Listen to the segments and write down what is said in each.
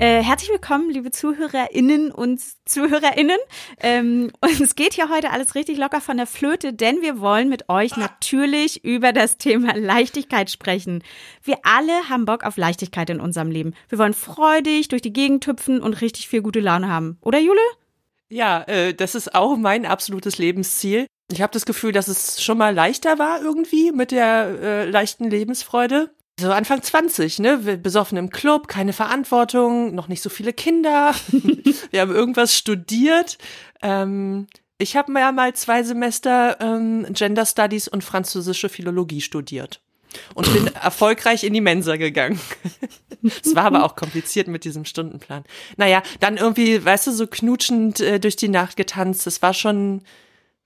Äh, herzlich willkommen, liebe ZuhörerInnen und ZuhörerInnen. Ähm, und es geht hier heute alles richtig locker von der Flöte, denn wir wollen mit euch natürlich über das Thema Leichtigkeit sprechen. Wir alle haben Bock auf Leichtigkeit in unserem Leben. Wir wollen freudig durch die Gegend hüpfen und richtig viel gute Laune haben. Oder Jule? Ja, äh, das ist auch mein absolutes Lebensziel. Ich habe das Gefühl, dass es schon mal leichter war irgendwie mit der äh, leichten Lebensfreude. So Anfang 20, ne? Besoffen im Club, keine Verantwortung, noch nicht so viele Kinder. Wir haben irgendwas studiert. Ähm, ich habe ja mal zwei Semester ähm, Gender Studies und französische Philologie studiert und bin erfolgreich in die Mensa gegangen. Es war aber auch kompliziert mit diesem Stundenplan. Naja, dann irgendwie, weißt du, so knutschend äh, durch die Nacht getanzt. Das war schon,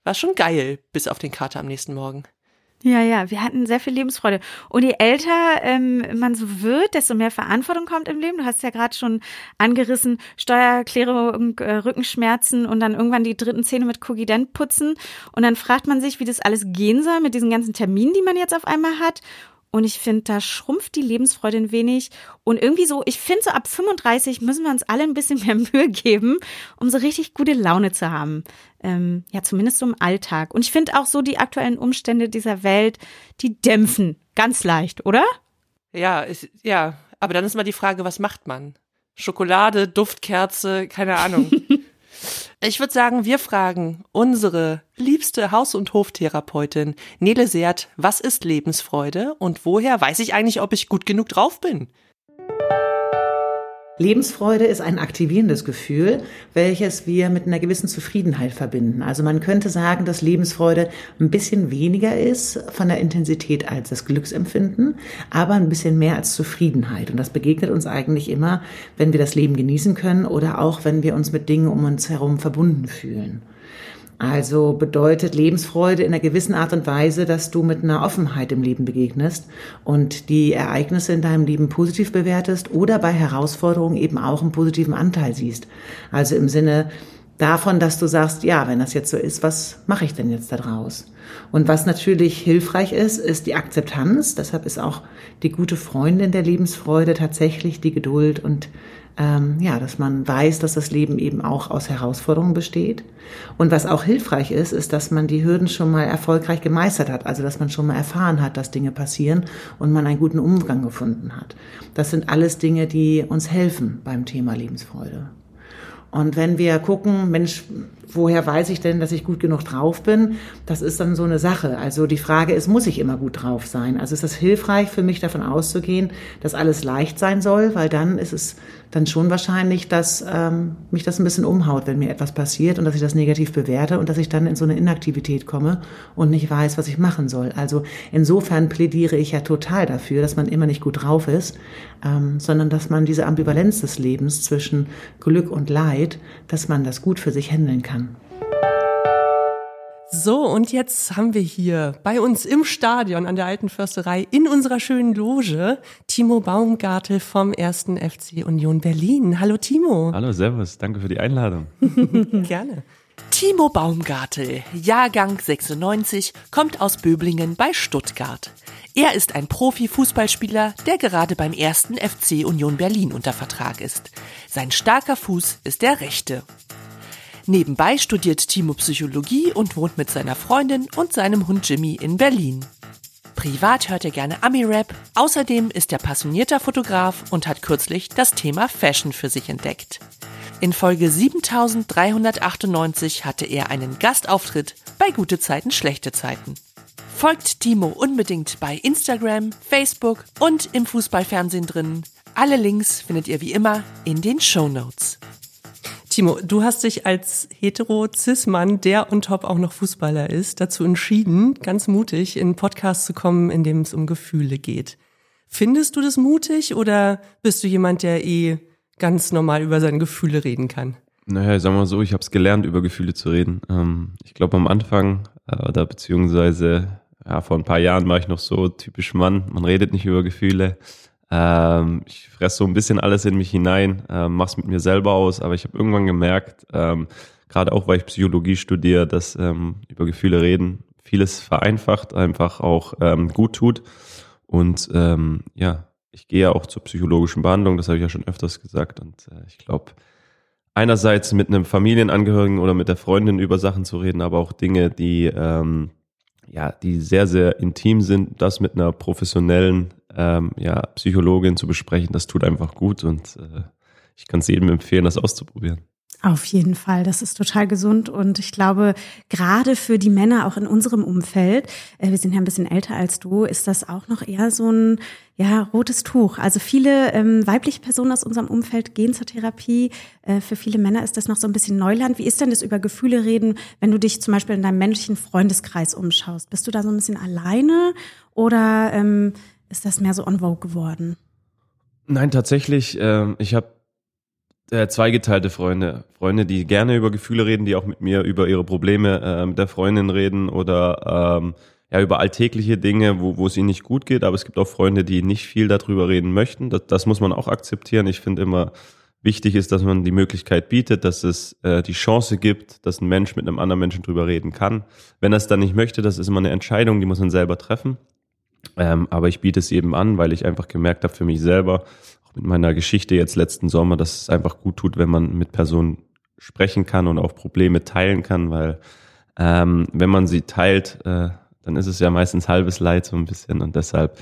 war schon geil, bis auf den Kater am nächsten Morgen. Ja, ja, wir hatten sehr viel Lebensfreude. Und je älter ähm, man so wird, desto mehr Verantwortung kommt im Leben. Du hast ja gerade schon angerissen, Steuererklärung, äh, Rückenschmerzen und dann irgendwann die dritten Zähne mit Kogident putzen. Und dann fragt man sich, wie das alles gehen soll mit diesen ganzen Terminen, die man jetzt auf einmal hat. Und ich finde, da schrumpft die Lebensfreude ein wenig. Und irgendwie so, ich finde, so ab 35 müssen wir uns alle ein bisschen mehr Mühe geben, um so richtig gute Laune zu haben. Ähm, ja, zumindest so im Alltag. Und ich finde auch so die aktuellen Umstände dieser Welt, die dämpfen ganz leicht, oder? Ja, ist, ja. Aber dann ist mal die Frage, was macht man? Schokolade, Duftkerze, keine Ahnung. Ich würde sagen, wir fragen unsere liebste Haus- und Hoftherapeutin Nele Seert, was ist Lebensfreude und woher weiß ich eigentlich, ob ich gut genug drauf bin? Lebensfreude ist ein aktivierendes Gefühl, welches wir mit einer gewissen Zufriedenheit verbinden. Also man könnte sagen, dass Lebensfreude ein bisschen weniger ist von der Intensität als das Glücksempfinden, aber ein bisschen mehr als Zufriedenheit. Und das begegnet uns eigentlich immer, wenn wir das Leben genießen können oder auch wenn wir uns mit Dingen um uns herum verbunden fühlen. Also bedeutet Lebensfreude in einer gewissen Art und Weise, dass du mit einer Offenheit im Leben begegnest und die Ereignisse in deinem Leben positiv bewertest oder bei Herausforderungen eben auch einen positiven Anteil siehst. Also im Sinne davon, dass du sagst, ja, wenn das jetzt so ist, was mache ich denn jetzt daraus? Und was natürlich hilfreich ist, ist die Akzeptanz. Deshalb ist auch die gute Freundin der Lebensfreude tatsächlich die Geduld und ähm, ja, dass man weiß, dass das Leben eben auch aus Herausforderungen besteht. Und was auch hilfreich ist, ist, dass man die Hürden schon mal erfolgreich gemeistert hat, also dass man schon mal erfahren hat, dass Dinge passieren und man einen guten Umgang gefunden hat. Das sind alles Dinge, die uns helfen beim Thema Lebensfreude. Und wenn wir gucken, Mensch, woher weiß ich denn, dass ich gut genug drauf bin? Das ist dann so eine Sache. Also die Frage ist, muss ich immer gut drauf sein? Also ist es hilfreich für mich davon auszugehen, dass alles leicht sein soll, weil dann ist es dann schon wahrscheinlich, dass ähm, mich das ein bisschen umhaut, wenn mir etwas passiert und dass ich das negativ bewerte und dass ich dann in so eine Inaktivität komme und nicht weiß, was ich machen soll. Also insofern plädiere ich ja total dafür, dass man immer nicht gut drauf ist, ähm, sondern dass man diese Ambivalenz des Lebens zwischen Glück und Leid, dass man das gut für sich handeln kann. So, und jetzt haben wir hier bei uns im Stadion an der Alten Försterei in unserer schönen Loge Timo Baumgartel vom 1. FC Union Berlin. Hallo Timo. Hallo, Servus, danke für die Einladung. Gerne. Timo Baumgartel, Jahrgang 96, kommt aus Böblingen bei Stuttgart. Er ist ein Profi-Fußballspieler, der gerade beim 1. FC Union Berlin unter Vertrag ist. Sein starker Fuß ist der rechte. Nebenbei studiert Timo Psychologie und wohnt mit seiner Freundin und seinem Hund Jimmy in Berlin. Privat hört er gerne Ami-Rap. Außerdem ist er passionierter Fotograf und hat kürzlich das Thema Fashion für sich entdeckt. In Folge 7398 hatte er einen Gastauftritt bei Gute Zeiten, Schlechte Zeiten. Folgt Timo unbedingt bei Instagram, Facebook und im Fußballfernsehen drin. Alle Links findet ihr wie immer in den Show Notes. Timo, du hast dich als hetero-cis-Mann, der on top auch noch Fußballer ist, dazu entschieden, ganz mutig in einen Podcast zu kommen, in dem es um Gefühle geht. Findest du das mutig oder bist du jemand, der eh ganz normal über seine Gefühle reden kann? Naja, sagen wir mal so, ich habe es gelernt, über Gefühle zu reden. Ähm, ich glaube am Anfang äh, oder beziehungsweise ja, vor ein paar Jahren war ich noch so typisch Mann, man redet nicht über Gefühle. Ähm, ich fresse so ein bisschen alles in mich hinein, ähm, mach's mit mir selber aus, aber ich habe irgendwann gemerkt, ähm, gerade auch weil ich Psychologie studiere, dass ähm, über Gefühle reden vieles vereinfacht, einfach auch ähm, gut tut. Und ähm, ja, ich gehe ja auch zur psychologischen Behandlung, das habe ich ja schon öfters gesagt. Und äh, ich glaube, einerseits mit einem Familienangehörigen oder mit der Freundin über Sachen zu reden, aber auch Dinge, die ähm, ja, die sehr, sehr intim sind, das mit einer professionellen ähm, ja, Psychologin zu besprechen, das tut einfach gut und äh, ich kann es jedem empfehlen, das auszuprobieren. Auf jeden Fall, das ist total gesund und ich glaube, gerade für die Männer auch in unserem Umfeld, äh, wir sind ja ein bisschen älter als du, ist das auch noch eher so ein ja, rotes Tuch. Also viele ähm, weibliche Personen aus unserem Umfeld gehen zur Therapie. Äh, für viele Männer ist das noch so ein bisschen Neuland. Wie ist denn das über Gefühle reden, wenn du dich zum Beispiel in deinem männlichen Freundeskreis umschaust? Bist du da so ein bisschen alleine oder ähm, ist das mehr so on vogue geworden? Nein, tatsächlich. Äh, ich habe äh, zweigeteilte Freunde. Freunde, die gerne über Gefühle reden, die auch mit mir über ihre Probleme äh, mit der Freundin reden oder ähm, ja über alltägliche Dinge, wo, wo es ihnen nicht gut geht. Aber es gibt auch Freunde, die nicht viel darüber reden möchten. Das, das muss man auch akzeptieren. Ich finde immer wichtig ist, dass man die Möglichkeit bietet, dass es äh, die Chance gibt, dass ein Mensch mit einem anderen Menschen drüber reden kann. Wenn er es dann nicht möchte, das ist immer eine Entscheidung, die muss man selber treffen. Ähm, aber ich biete es eben an, weil ich einfach gemerkt habe für mich selber, mit meiner Geschichte jetzt letzten Sommer, dass es einfach gut tut, wenn man mit Personen sprechen kann und auch Probleme teilen kann, weil ähm, wenn man sie teilt, äh, dann ist es ja meistens halbes Leid so ein bisschen und deshalb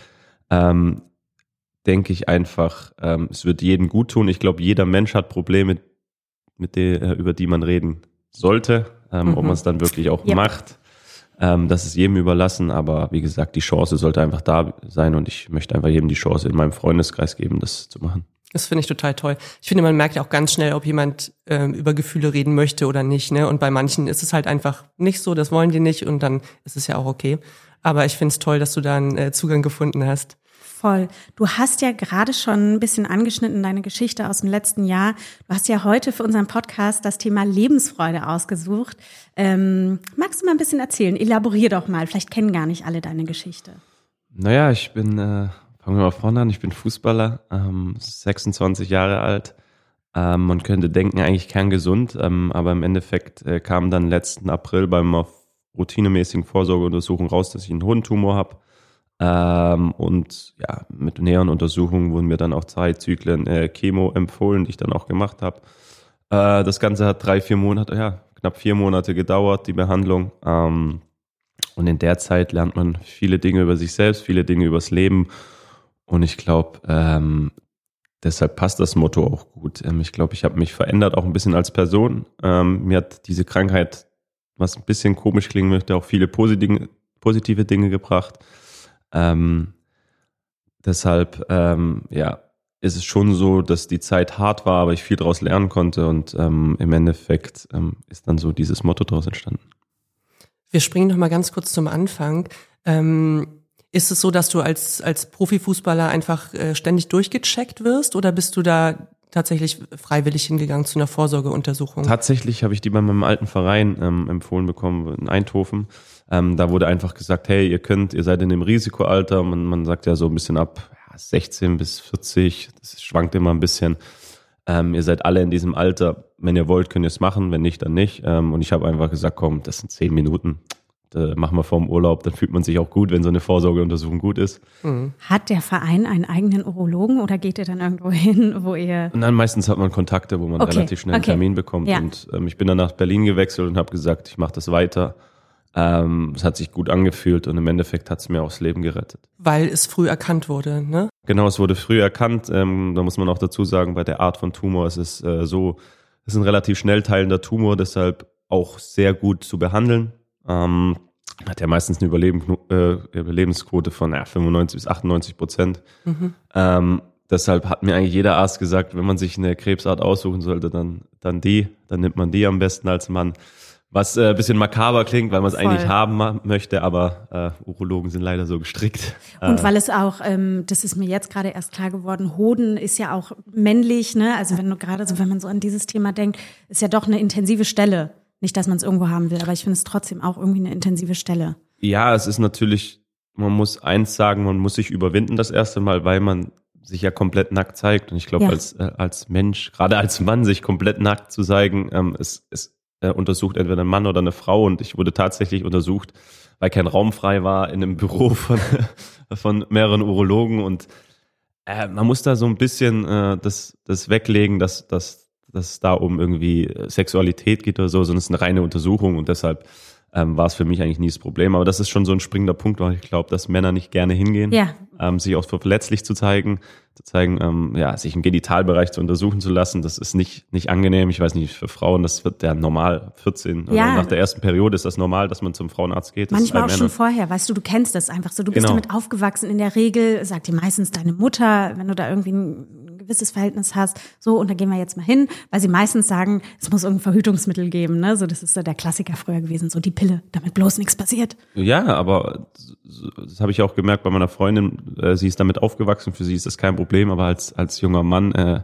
ähm, denke ich einfach, ähm, es wird jedem gut tun. Ich glaube, jeder Mensch hat Probleme, mit der, äh, über die man reden sollte, ähm, mhm. ob man es dann wirklich auch yep. macht. Ähm, das ist jedem überlassen, aber wie gesagt, die Chance sollte einfach da sein und ich möchte einfach jedem die Chance in meinem Freundeskreis geben, das zu machen. Das finde ich total toll. Ich finde, man merkt ja auch ganz schnell, ob jemand ähm, über Gefühle reden möchte oder nicht. Ne? Und bei manchen ist es halt einfach nicht so, das wollen die nicht und dann ist es ja auch okay. Aber ich finde es toll, dass du da einen äh, Zugang gefunden hast. Voll. Du hast ja gerade schon ein bisschen angeschnitten deine Geschichte aus dem letzten Jahr. Du hast ja heute für unseren Podcast das Thema Lebensfreude ausgesucht. Ähm, magst du mal ein bisschen erzählen? Elaborier doch mal. Vielleicht kennen gar nicht alle deine Geschichte. Naja, ich bin, äh, fangen wir mal vorne an, ich bin Fußballer, ähm, 26 Jahre alt. Ähm, man könnte denken, eigentlich kerngesund, ähm, aber im Endeffekt äh, kam dann letzten April beim routinemäßigen Vorsorgeuntersuchung raus, dass ich einen Hodentumor habe ähm, und ja, mit näheren Untersuchungen wurden mir dann auch zwei Zyklen äh, Chemo empfohlen, die ich dann auch gemacht habe. Äh, das Ganze hat drei, vier Monate, ja, knapp vier Monate gedauert, die Behandlung. Ähm, und in der Zeit lernt man viele Dinge über sich selbst, viele Dinge übers Leben. Und ich glaube, ähm, deshalb passt das Motto auch gut. Ähm, ich glaube, ich habe mich verändert, auch ein bisschen als Person. Ähm, mir hat diese Krankheit, was ein bisschen komisch klingen möchte, auch viele positive, positive Dinge gebracht. Ähm, deshalb, ähm, ja, ist es schon so, dass die Zeit hart war, aber ich viel daraus lernen konnte und ähm, im Endeffekt ähm, ist dann so dieses Motto daraus entstanden. Wir springen noch mal ganz kurz zum Anfang. Ähm, ist es so, dass du als, als Profifußballer einfach äh, ständig durchgecheckt wirst oder bist du da tatsächlich freiwillig hingegangen zu einer Vorsorgeuntersuchung? Tatsächlich habe ich die bei meinem alten Verein ähm, empfohlen bekommen, in Eindhoven. Ähm, da wurde einfach gesagt, hey, ihr könnt, ihr seid in dem Risikoalter. Man, man sagt ja so ein bisschen ab ja, 16 bis 40, das schwankt immer ein bisschen. Ähm, ihr seid alle in diesem Alter. Wenn ihr wollt, könnt ihr es machen. Wenn nicht, dann nicht. Ähm, und ich habe einfach gesagt, komm, das sind zehn Minuten. Da machen wir vorm Urlaub. Dann fühlt man sich auch gut, wenn so eine Vorsorgeuntersuchung gut ist. Mhm. Hat der Verein einen eigenen Urologen oder geht ihr dann irgendwo hin, wo ihr? Nein, meistens hat man Kontakte, wo man okay. relativ schnell einen okay. Termin bekommt. Ja. Und ähm, ich bin dann nach Berlin gewechselt und habe gesagt, ich mache das weiter. Ähm, es hat sich gut angefühlt und im Endeffekt hat es mir auch das Leben gerettet. Weil es früh erkannt wurde, ne? Genau, es wurde früh erkannt. Ähm, da muss man auch dazu sagen, bei der Art von Tumor ist es äh, so, es ist ein relativ schnell teilender Tumor, deshalb auch sehr gut zu behandeln. Ähm, hat ja meistens eine Überleben, äh, Überlebensquote von ja, 95 bis 98 Prozent. Mhm. Ähm, deshalb hat mir eigentlich jeder Arzt gesagt, wenn man sich eine Krebsart aussuchen sollte, dann, dann die, dann nimmt man die am besten als Mann. Was äh, bisschen makaber klingt, weil man es eigentlich haben möchte, aber äh, Urologen sind leider so gestrickt. Und äh, weil es auch, ähm, das ist mir jetzt gerade erst klar geworden, Hoden ist ja auch männlich, ne? Also wenn du gerade so, wenn man so an dieses Thema denkt, ist ja doch eine intensive Stelle. Nicht, dass man es irgendwo haben will, aber ich finde es trotzdem auch irgendwie eine intensive Stelle. Ja, es ist natürlich, man muss eins sagen, man muss sich überwinden das erste Mal, weil man sich ja komplett nackt zeigt. Und ich glaube, ja. als, äh, als Mensch, gerade als Mann, sich komplett nackt zu zeigen, ähm, es, es äh, untersucht entweder ein Mann oder eine Frau und ich wurde tatsächlich untersucht, weil kein Raum frei war in einem Büro von, von mehreren Urologen und Äh, man muss da so ein bisschen äh, das, das weglegen, dass, dass, dass es da um irgendwie Sexualität geht oder so, sondern es ist eine reine Untersuchung und deshalb ähm, war es für mich eigentlich nie das Problem. Aber das ist schon so ein springender Punkt, weil ich glaube, dass Männer nicht gerne hingehen, Ja. ähm, sich auch verletzlich zu zeigen, zu zeigen, ähm, ja, sich im Genitalbereich zu untersuchen zu lassen. Das ist nicht, nicht angenehm. Ich weiß nicht, für Frauen, das wird ja normal 14 oder Ja. nach der ersten Periode ist das normal, dass man zum Frauenarzt geht. Manchmal auch bei schon vorher, weißt du, du kennst das einfach so. Du bist Genau. damit aufgewachsen. In der Regel sagt dir meistens deine Mutter, wenn du da irgendwie ein gewisses Verhältnis hast, so, und da gehen wir jetzt mal hin, weil sie meistens sagen, es muss irgendein Verhütungsmittel geben, ne? So, das ist so der Klassiker früher gewesen, so die Pille, damit bloß nichts passiert. Ja, aber das habe ich auch gemerkt bei meiner Freundin. Äh, sie ist damit aufgewachsen, für sie ist das kein Problem, aber als, als junger Mann, äh,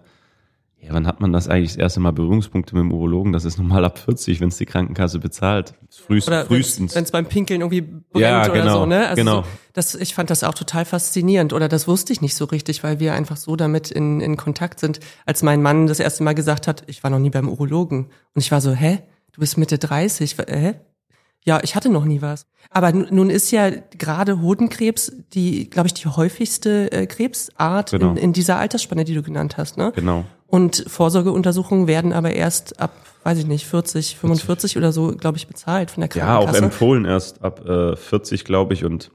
ja, wann hat man das eigentlich das erste Mal Berührungspunkte mit dem Urologen? Das ist normal ab 40, wenn es die Krankenkasse bezahlt. Frühest, Oder frühestens. wenn es beim Pinkeln irgendwie brennt Ja, oder genau, so, ne? Also genau. so, das, ich fand das auch total faszinierend oder das wusste ich nicht so richtig, weil wir einfach so damit in, in Kontakt sind. Als mein Mann das erste Mal gesagt hat, ich war noch nie beim Urologen und ich war so, hä? Du bist Mitte 30, hä? Ja, ich hatte noch nie was. Aber nun nun ist ja gerade Hodenkrebs die, glaube ich, die häufigste äh, Krebsart Genau. in, in dieser Altersspanne, die du genannt hast, ne? Genau. Und Vorsorgeuntersuchungen werden aber erst ab, weiß ich nicht, 40, 45 oder so, glaube ich, bezahlt von der Ja, auch Krankenkasse. empfohlen erst ab äh, 40, glaube ich. Und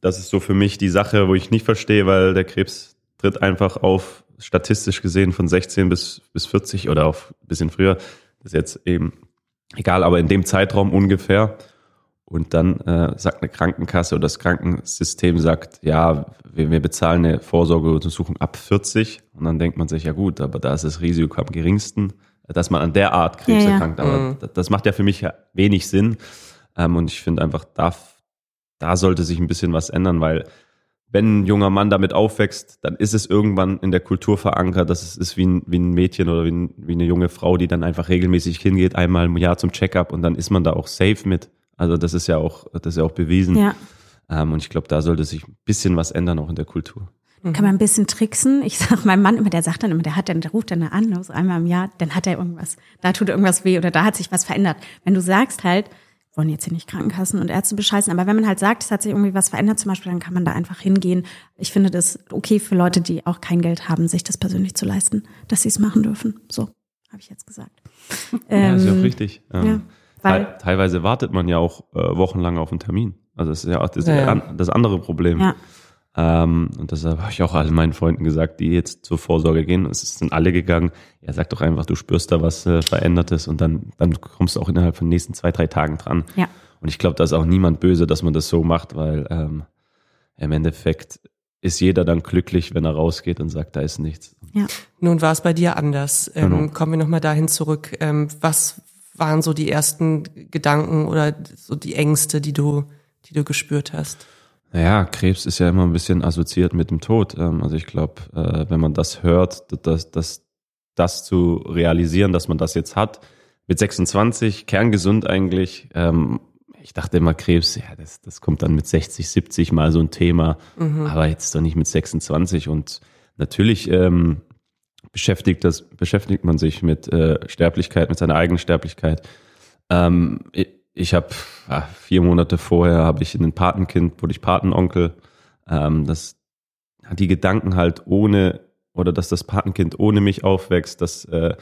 das ist so für mich die Sache, wo ich nicht verstehe, weil der Krebs tritt einfach auf, statistisch gesehen, von 16 bis, bis 40 oder auf ein bisschen früher. Das ist jetzt eben egal, aber in dem Zeitraum ungefähr. Und dann äh, sagt eine Krankenkasse oder das Krankensystem sagt, ja, wir, wir bezahlen eine Vorsorgeuntersuchung ab 40. Und dann denkt man sich, ja gut, aber da ist das Risiko am geringsten, dass man an der Art Krebs Ja, ja. erkrankt. Aber das- das macht ja für mich wenig Sinn. Ähm, und ich finde einfach, da, da sollte sich ein bisschen was ändern, weil wenn ein junger Mann damit aufwächst, dann ist es irgendwann in der Kultur verankert, dass es ist wie ein, wie ein Mädchen oder wie, ein, wie eine junge Frau, die dann einfach regelmäßig hingeht, einmal im Jahr zum Checkup und dann ist man da auch safe mit. Also das ist ja auch, das ist ja auch bewiesen. Ja. Ähm, und ich glaube, da sollte sich ein bisschen was ändern, auch in der Kultur. Kann man ein bisschen tricksen. Ich sag meinem Mann immer, der sagt dann immer, der hat dann, der ruft dann an, so einmal im Jahr, dann hat er irgendwas, da tut irgendwas weh oder da hat sich was verändert. Wenn du sagst halt, wollen jetzt hier nicht Krankenkassen und Ärzte bescheißen, aber wenn man halt sagt, es hat sich irgendwie was verändert zum Beispiel, dann kann man da einfach hingehen. Ich finde das okay für Leute, die auch kein Geld haben, sich das persönlich zu leisten, dass sie es machen dürfen. So, habe ich jetzt gesagt. Ja, ist ja auch Ähm, richtig. Ähm, ja, weil- te- teilweise wartet man ja auch äh, wochenlang auf einen Termin. Also das ist ja auch das, Ja, das andere Problem. Ja. Ähm, und deshalb habe ich auch allen meinen Freunden gesagt, die jetzt zur Vorsorge gehen. Es sind alle gegangen. Ja, sag doch einfach, du spürst da was äh, Verändertes und dann, dann kommst du auch innerhalb von den nächsten zwei, drei Tagen dran. Ja. Und ich glaube, da ist auch niemand böse, dass man das so macht, weil ähm, im Endeffekt ist jeder dann glücklich, wenn er rausgeht und sagt, da ist nichts. Ja. Nun war es bei dir anders. Ähm, Genau. Kommen wir nochmal dahin zurück. Ähm, was waren so die ersten Gedanken oder so die Ängste, die du, die du gespürt hast? Naja, Krebs ist ja immer ein bisschen assoziiert mit dem Tod. Ähm, Also ich glaube, äh, wenn man das hört, dass das, das zu realisieren, dass man das jetzt hat, mit 26, kerngesund eigentlich. ähm, Ich dachte immer, Krebs, ja, das, das kommt dann mit 60, 70 mal so ein Thema, aber jetzt doch nicht mit 26. Und natürlich ähm, beschäftigt, das, beschäftigt man sich mit äh, Sterblichkeit, mit seiner eigenen Sterblichkeit. Ähm, ich ich habe ah, vier Monate vorher habe ich ein Patenkind, wurde ich Patenonkel. Ähm, das die Gedanken halt ohne oder dass das Patenkind ohne mich aufwächst, dass äh,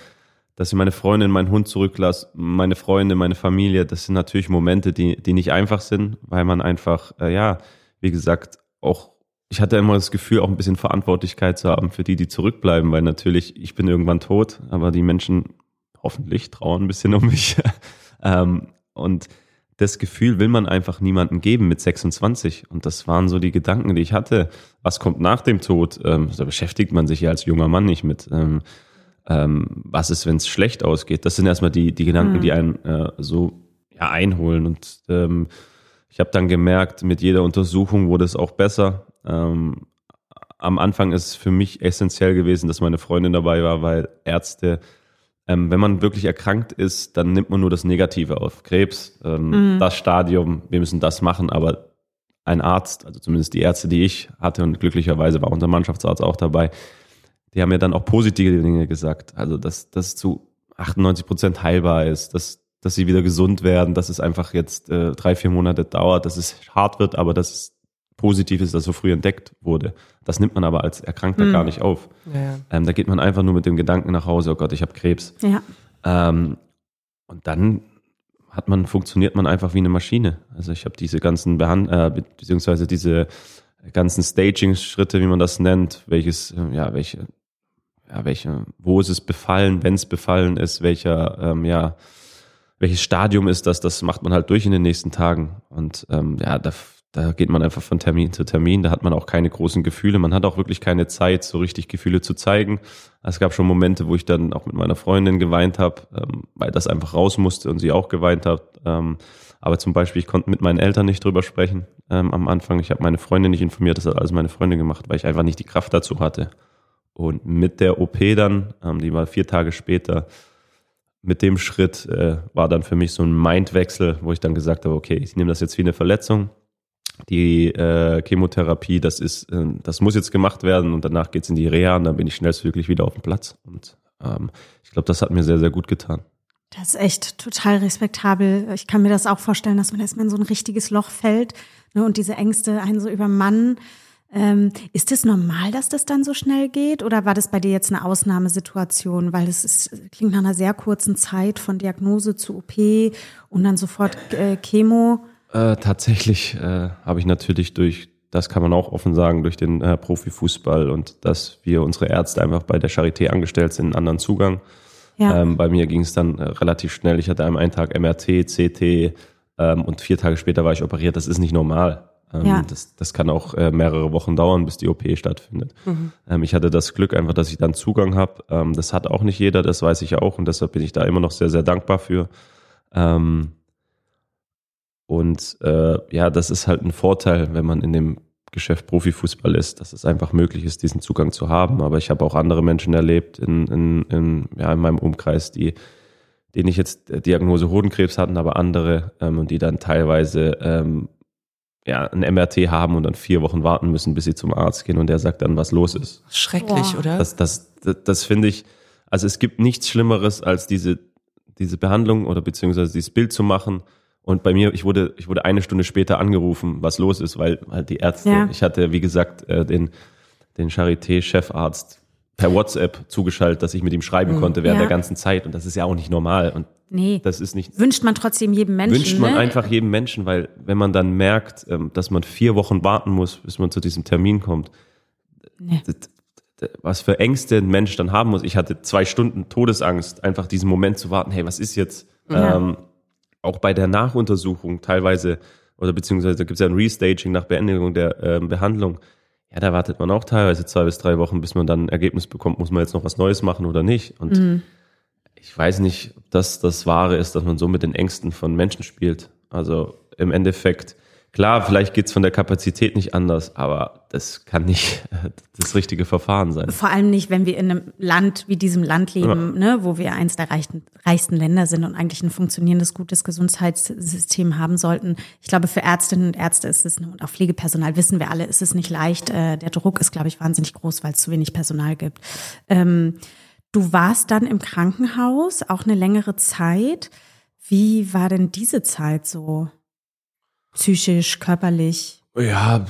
dass ich meine Freundin, meinen Hund zurücklasse, meine Freunde, meine Familie, das sind natürlich Momente, die die nicht einfach sind, weil man einfach äh, ja, wie gesagt, auch ich hatte immer das Gefühl, auch ein bisschen Verantwortlichkeit zu haben für die, die zurückbleiben, weil natürlich ich bin irgendwann tot, aber die Menschen hoffentlich trauern ein bisschen um mich. ähm, und das Gefühl will man einfach niemandem geben mit 26. Und das waren so die Gedanken, die ich hatte. Was kommt nach dem Tod? Ähm, da beschäftigt man sich ja als junger Mann nicht mit. Ähm, ähm, was ist, wenn es schlecht ausgeht? Das sind erstmal die, die Gedanken, die einen äh, so ja, einholen. Und ähm, ich habe dann gemerkt, mit jeder Untersuchung wurde es auch besser. Ähm, am Anfang ist es für mich essentiell gewesen, dass meine Freundin dabei war, weil Ärzte ähm, wenn man wirklich erkrankt ist, dann nimmt man nur das Negative auf. Krebs, ähm, das Stadium, wir müssen das machen, aber ein Arzt, also zumindest die Ärzte, die ich hatte und glücklicherweise war unser Mannschaftsarzt auch dabei, die haben mir dann auch positive Dinge gesagt. Also, dass das zu 98 Prozent heilbar ist, dass, dass sie wieder gesund werden, dass es einfach jetzt äh, drei, vier Monate dauert, dass es hart wird, aber dass es positiv ist, dass so früh entdeckt wurde. Das nimmt man aber als Erkrankter mhm. gar nicht auf. Ja. Ähm, da geht man einfach nur mit dem Gedanken nach Hause, oh Gott, ich habe Krebs. Ja. Ähm, und dann hat man, funktioniert man einfach wie eine Maschine. Also ich habe diese ganzen Behand äh, beziehungsweise diese ganzen Staging-Schritte, wie man das nennt, welches, äh, ja, welche, ja, welche, wo ist es befallen, wenn es befallen ist, welcher, ähm, ja, welches Stadium ist das, das macht man halt durch in den nächsten Tagen. Und ähm, ja, da, da geht man einfach von Termin zu Termin, da hat man auch keine großen Gefühle, man hat auch wirklich keine Zeit, so richtig Gefühle zu zeigen. Es gab schon Momente, wo ich dann auch mit meiner Freundin geweint habe, ähm, weil das einfach raus musste und sie auch geweint hat. Ähm, aber zum Beispiel, ich konnte mit meinen Eltern nicht drüber sprechen ähm, am Anfang. Ich habe meine Freundin nicht informiert, das hat alles meine Freundin gemacht, weil ich einfach nicht die Kraft dazu hatte. Und mit der OP dann, die war vier Tage später, mit dem Schritt äh, war dann für mich so ein Mindwechsel, wo ich dann gesagt habe, okay, ich nehme das jetzt wie eine Verletzung. Die äh, Chemotherapie, das ist, äh, das muss jetzt gemacht werden und danach geht's in die Reha und dann bin ich schnellstmöglich wieder auf dem Platz. Und ähm, ich glaube, das hat mir sehr, sehr gut getan. Das ist echt total respektabel. Ich kann mir das auch vorstellen, dass man erstmal in so ein richtiges Loch fällt ne, und diese Ängste einen so übermannen. Ähm, ist es normal, dass das dann so schnell geht oder war das bei dir jetzt eine Ausnahmesituation? Weil es klingt nach einer sehr kurzen Zeit von Diagnose zu OP und dann sofort äh, Chemo. Äh, tatsächlich äh, habe ich natürlich durch, das kann man auch offen sagen, durch den äh, Profifußball und dass wir unsere Ärzte einfach bei der Charité angestellt sind, einen anderen Zugang. Ja. Ähm, bei mir ging es dann äh, relativ schnell. Ich hatte am einen Tag MRT, CT ähm, und vier Tage später war ich operiert. Das ist nicht normal. Ähm, ja. das, das kann auch äh, mehrere Wochen dauern, bis die OP stattfindet. Mhm. Ähm, ich hatte das Glück einfach, dass ich dann Zugang habe. Ähm, das hat auch nicht jeder, das weiß ich auch und deshalb bin ich da immer noch sehr, sehr dankbar für. Ähm, und äh, ja, das ist halt ein Vorteil, wenn man in dem Geschäft Profifußball ist, dass es einfach möglich ist, diesen Zugang zu haben. Aber ich habe auch andere Menschen erlebt in, in, in, ja, in meinem Umkreis, die, denen ich jetzt Diagnose Hodenkrebs hatten, aber andere ähm, und die dann teilweise ähm, ja, ein MRT haben und dann vier Wochen warten müssen, bis sie zum Arzt gehen und der sagt dann, was los ist. Schrecklich, Boah. oder? Das, das, das, das finde ich, also es gibt nichts Schlimmeres, als diese, diese Behandlung oder beziehungsweise dieses Bild zu machen. Und bei mir, ich wurde, ich wurde eine Stunde später angerufen, was los ist, weil halt die Ärzte, ja. ich hatte, wie gesagt, äh, den, den Charité-Chefarzt per WhatsApp zugeschaltet, dass ich mit ihm schreiben mhm. konnte während ja. der ganzen Zeit. Und das ist ja auch nicht normal. Und Nee. Das ist nicht. Wünscht man trotzdem jedem Menschen. Wünscht man ne? einfach jedem Menschen, weil wenn man dann merkt, ähm, dass man vier Wochen warten muss, bis man zu diesem Termin kommt, nee. was für Ängste ein Mensch dann haben muss. Ich hatte zwei Stunden Todesangst, einfach diesen Moment zu warten, hey, was ist jetzt? Ja. Ähm, auch bei der Nachuntersuchung teilweise, oder beziehungsweise gibt es ja ein Restaging nach Beendigung der äh, Behandlung. Ja, da wartet man auch teilweise zwei bis drei Wochen, bis man dann ein Ergebnis bekommt, muss man jetzt noch was Neues machen oder nicht. Und mhm ich weiß nicht, ob das das Wahre ist, dass man so mit den Ängsten von Menschen spielt. Also im Endeffekt, klar, vielleicht geht's von der Kapazität nicht anders, aber das kann nicht das richtige Verfahren sein. Vor allem nicht, wenn wir in einem Land wie diesem Land leben, ja. ne, wo wir eins der reichsten, reichsten Länder sind und eigentlich ein funktionierendes, gutes Gesundheitssystem haben sollten. Ich glaube, für Ärztinnen und Ärzte ist es, und auch Pflegepersonal wissen wir alle, ist es nicht leicht. Äh, der Druck ist, glaube ich, wahnsinnig groß, weil es zu wenig Personal gibt. Ähm, Du warst dann im Krankenhaus auch eine längere Zeit. Wie war denn diese Zeit so? Psychisch, körperlich? Ja,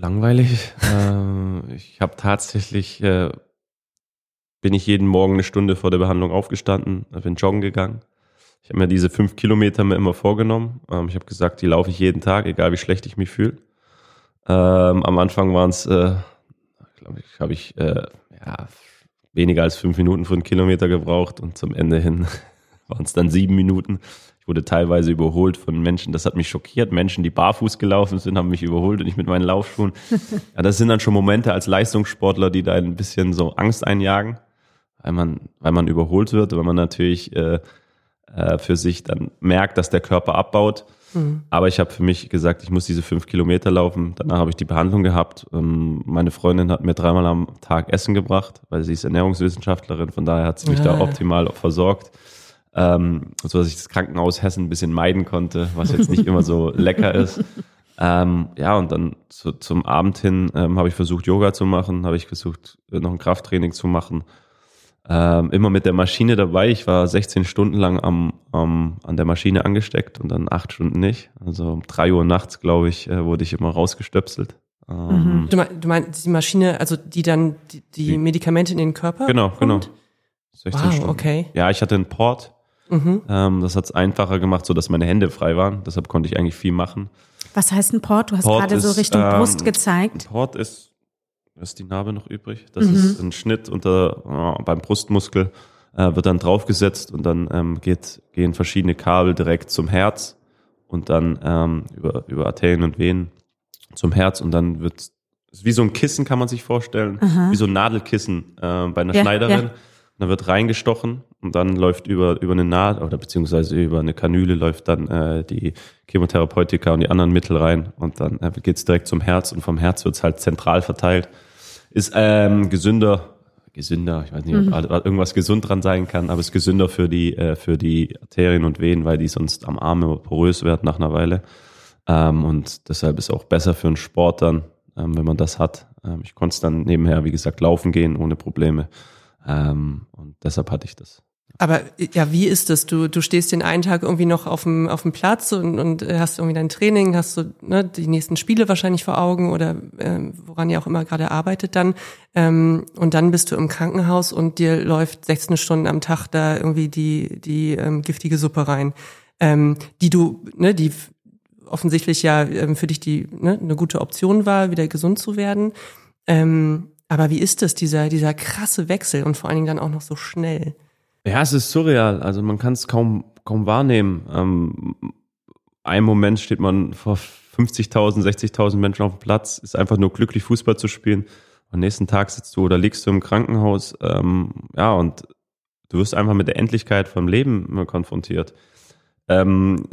langweilig. äh, ich habe tatsächlich, äh, bin ich jeden Morgen eine Stunde vor der Behandlung aufgestanden, bin joggen gegangen. Ich habe mir diese fünf Kilometer mir immer vorgenommen. Ähm, ich habe gesagt, die laufe ich jeden Tag, egal wie schlecht ich mich fühle. Ähm, am Anfang waren es, äh, glaube ich, habe ich äh, ja, weniger als fünf Minuten für einen Kilometer gebraucht und zum Ende hin waren es dann sieben Minuten. Wurde teilweise überholt von Menschen, das hat mich schockiert. Menschen, die barfuß gelaufen sind, haben mich überholt und ich mit meinen Laufschuhen. Ja, das sind dann schon Momente als Leistungssportler, die da ein bisschen so Angst einjagen, weil man, weil man überholt wird, weil man natürlich äh, äh, für sich dann merkt, dass der Körper abbaut. Mhm. Aber ich habe für mich gesagt, ich muss diese fünf Kilometer laufen. Danach habe ich die Behandlung gehabt. Ähm, meine Freundin hat mir dreimal am Tag Essen gebracht, weil sie ist Ernährungswissenschaftlerin. Von daher hat sie mich ja. da optimal versorgt. Ähm, so dass ich das Krankenhaus Hessen ein bisschen meiden konnte, was jetzt nicht immer so lecker ist. Ähm, ja, und dann zu, zum Abend hin ähm, habe ich versucht, Yoga zu machen, habe ich versucht, noch ein Krafttraining zu machen ähm, immer mit der Maschine dabei. Ich war 16 Stunden lang am, am, an der Maschine angesteckt und dann acht Stunden nicht. Also um drei Uhr nachts, glaube ich, äh, wurde ich immer rausgestöpselt. Ähm, Du, mein, du meinst die Maschine, also die dann die, die Medikamente in den Körper? Genau, genau. pumpt? 16 Wow, Stunden. okay. Ja, ich hatte einen Port. Mhm. Ähm, das hat es einfacher gemacht, so dass meine Hände frei waren. Deshalb konnte ich eigentlich viel machen. Was heißt ein Port? Du hast Port gerade so ist, Richtung ähm, Brust Ein gezeigt. Port ist, ist die Narbe noch übrig. Das Mhm. ist ein Schnitt unter äh, beim Brustmuskel äh, wird dann draufgesetzt und dann ähm, geht, gehen verschiedene Kabel direkt zum Herz und dann ähm, über, über Arterien und Venen zum Herz und dann wird ist wie so ein Kissen kann man sich vorstellen, Aha. wie so ein Nadelkissen äh, bei einer Ja, Schneiderin. ja. Dann wird reingestochen und dann läuft über, über eine Naht oder beziehungsweise über eine Kanüle läuft dann äh, die Chemotherapeutika und die anderen Mittel rein und dann äh, geht's direkt zum Herz und vom Herz wird's halt zentral verteilt. Ist ähm, gesünder, gesünder, ich weiß nicht, Mhm. ob irgendwas gesund dran sein kann, aber ist gesünder für die, äh, für die Arterien und Venen, weil die sonst am Arm immer porös werden nach einer Weile. Ähm, und deshalb ist auch besser für einen Sport dann, ähm, wenn man das hat. Ähm, ich konnte es dann nebenher, wie gesagt, laufen gehen ohne Probleme. Ähm, und deshalb hatte ich das. Aber ja, wie ist das? Du, du stehst den einen Tag irgendwie noch auf dem, auf dem Platz und, und äh, hast irgendwie dein Training, hast du ne, die nächsten Spiele wahrscheinlich vor Augen oder ähm, woran ihr auch immer gerade arbeitet dann. Ähm, und dann bist du im Krankenhaus und dir läuft 16 Stunden am Tag da irgendwie die, die ähm, giftige Suppe rein, ähm, die du, ne, die offensichtlich ja ähm, für dich die ne, eine gute Option war, wieder gesund zu werden. Ähm, aber wie ist das, dieser, dieser krasse Wechsel und vor allen Dingen dann auch noch so schnell? Ja, es ist surreal. Also man kann es kaum, kaum wahrnehmen. Ähm, ein Moment steht man vor 50.000, 60.000 Menschen auf dem Platz, ist einfach nur glücklich, Fußball zu spielen. Am nächsten Tag sitzt du oder liegst du im Krankenhaus. Ähm, ja, und du wirst einfach mit der Endlichkeit vom Leben konfrontiert. Ähm,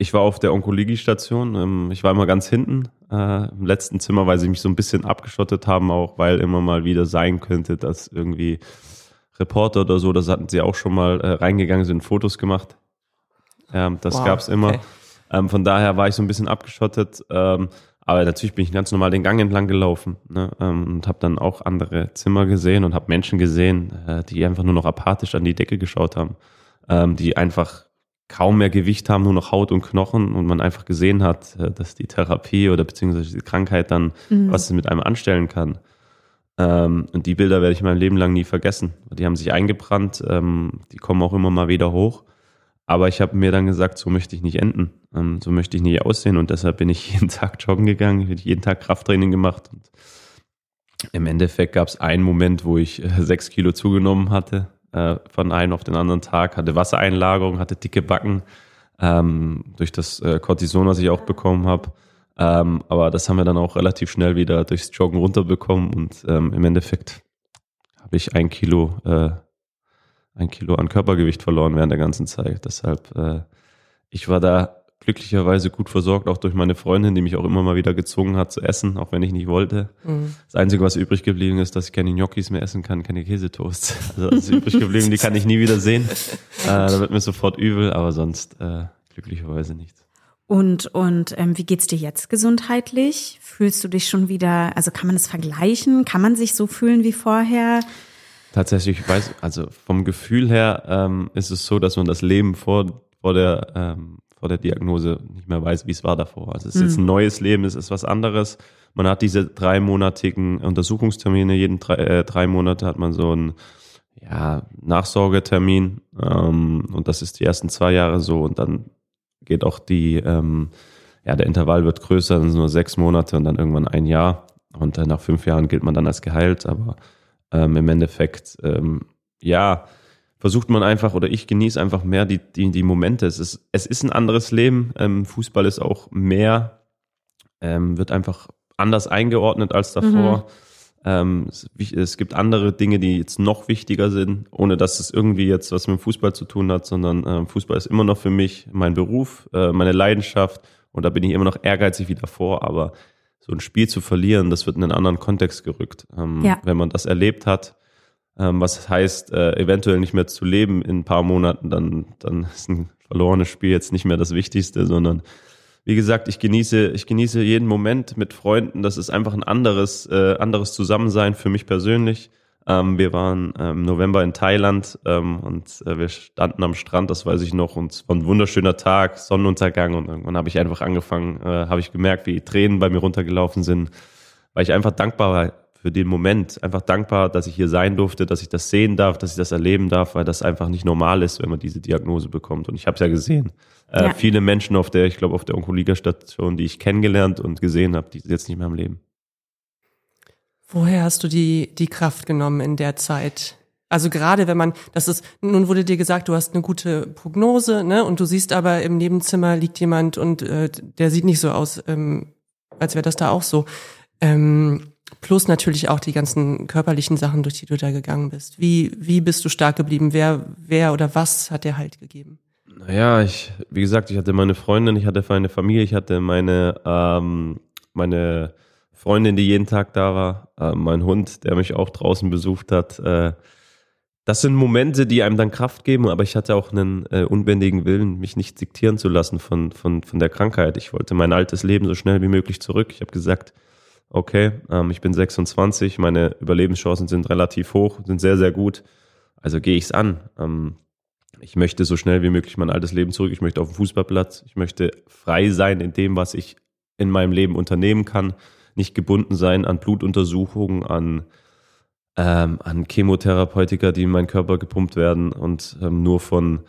ich war auf der Onkologiestation. Ähm, ich war immer ganz hinten äh, im letzten Zimmer, weil sie mich so ein bisschen abgeschottet haben, auch weil immer mal wieder sein könnte, dass irgendwie Reporter oder so, das hatten sie auch schon mal äh, reingegangen, sind Fotos gemacht. Ähm, das Wow, gab's immer. okay. Ähm, von daher war ich so ein bisschen abgeschottet. Ähm, aber natürlich bin ich ganz normal den Gang entlang gelaufen ne, ähm, und habe dann auch andere Zimmer gesehen und habe Menschen gesehen, äh, die einfach nur noch apathisch an die Decke geschaut haben, ähm, die einfach kaum mehr Gewicht haben, nur noch Haut und Knochen und man einfach gesehen hat, äh, dass die Therapie oder beziehungsweise die Krankheit dann Mhm. was sie mit einem anstellen kann. Ähm, und die Bilder werde ich mein Leben lang nie vergessen. Die haben sich eingebrannt, ähm, die kommen auch immer mal wieder hoch. Aber ich habe mir dann gesagt, so möchte ich nicht enden, ähm, so möchte ich nicht aussehen und deshalb bin ich jeden Tag joggen gegangen, habe jeden Tag Krafttraining gemacht und im Endeffekt gab es einen Moment, wo ich äh, sechs Kilo zugenommen hatte, äh, von einem auf den anderen Tag, hatte Wassereinlagerung, hatte dicke Backen ähm, durch das äh, Cortison, was ich auch bekommen habe. Ähm, aber das haben wir dann auch relativ schnell wieder durchs Joggen runterbekommen und ähm, im Endeffekt habe ich ein Kilo, äh, ein Kilo an Körpergewicht verloren während der ganzen Zeit. Deshalb, äh, ich war da glücklicherweise gut versorgt, auch durch meine Freundin, die mich auch immer mal wieder gezwungen hat zu essen, auch wenn ich nicht wollte. Mhm. Das Einzige, was übrig geblieben ist, dass ich keine Gnocchis mehr essen kann, keine Käsetoast. Also das ist übrig geblieben, die kann ich nie wieder sehen. Äh, da wird mir sofort übel, aber sonst äh, glücklicherweise nichts. Und, und ähm, wie geht's dir jetzt gesundheitlich? Fühlst du dich schon wieder, also kann man es vergleichen? Kann man sich so fühlen wie vorher? Tatsächlich, ich weiß, also vom Gefühl her ähm, ist es so, dass man das Leben vor, vor, der, ähm, vor der Diagnose nicht mehr weiß, wie es war davor. Also es ist jetzt ein neues Leben, es ist was anderes. Man hat diese dreimonatigen Untersuchungstermine, jeden drei, äh, drei Monate hat man so einen ja, Nachsorgetermin ähm, und das ist die ersten zwei Jahre so und dann geht auch die, ähm, ja, der Intervall wird größer, dann sind nur sechs Monate und dann irgendwann ein Jahr und äh, nach fünf Jahren gilt man dann als geheilt, aber ähm, im Endeffekt, ähm, ja, versucht man einfach oder ich genieße einfach mehr die, die, die Momente. Es ist, es ist ein anderes Leben. Ähm, Fußball ist auch mehr, ähm, wird einfach anders eingeordnet als davor. Ähm, es, es gibt andere Dinge, die jetzt noch wichtiger sind, ohne dass es irgendwie jetzt was mit Fußball zu tun hat, sondern ähm, Fußball ist immer noch für mich mein Beruf, äh, meine Leidenschaft und da bin ich immer noch ehrgeizig wie davor, aber so ein Spiel zu verlieren, das wird in einen anderen Kontext gerückt. Ähm, Ja. Wenn man das erlebt hat, ähm, was heißt, äh, eventuell nicht mehr zu leben in ein paar Monaten, dann, dann ist ein verlorenes Spiel jetzt nicht mehr das Wichtigste, sondern wie gesagt, ich genieße, ich genieße jeden Moment mit Freunden. Das ist einfach ein anderes, äh, anderes Zusammensein für mich persönlich. Ähm, wir waren ähm, im November in Thailand ähm, und äh, wir standen am Strand, das weiß ich noch, und es war ein wunderschöner Tag, Sonnenuntergang und irgendwann habe ich einfach angefangen, äh, habe ich gemerkt, wie Tränen bei mir runtergelaufen sind, weil ich einfach dankbar war für den Moment, einfach dankbar, dass ich hier sein durfte, dass ich das sehen darf, dass ich das erleben darf, weil das einfach nicht normal ist, wenn man diese Diagnose bekommt. Und ich habe es ja gesehen. Äh, ja. Viele Menschen auf der, ich glaube, auf der Onkologiestation, die ich kennengelernt und gesehen habe, die sind jetzt nicht mehr am Leben. Woher hast du die, die Kraft genommen in der Zeit? Also gerade wenn man, das ist, nun wurde dir gesagt, du hast eine gute Prognose, ne? Und du siehst aber im Nebenzimmer liegt jemand und äh, der sieht nicht so aus, ähm, als wäre das da auch so. Ähm, plus natürlich auch die ganzen körperlichen Sachen, durch die du da gegangen bist. Wie, wie bist du stark geblieben? Wer, wer oder was hat dir Halt gegeben? Naja, ich, wie gesagt, ich hatte meine Freundin, ich hatte meine Familie, ich hatte meine, ähm, meine Freundin, die jeden Tag da war, äh, mein Hund, der mich auch draußen besucht hat. Äh, das sind Momente, die einem dann Kraft geben, aber ich hatte auch einen äh, unbändigen Willen, mich nicht diktieren zu lassen von, von, von der Krankheit. Ich wollte mein altes Leben so schnell wie möglich zurück. Ich habe gesagt, okay, ähm, ich bin 26, meine Überlebenschancen sind relativ hoch, sind sehr, sehr gut. Also gehe ich es an. Ähm, ich möchte so schnell wie möglich mein altes Leben zurück. Ich möchte auf dem Fußballplatz. Ich möchte frei sein in dem, was ich in meinem Leben unternehmen kann nicht gebunden sein an Blutuntersuchungen, an, ähm, an Chemotherapeutika, die in meinen Körper gepumpt werden und ähm, nur von,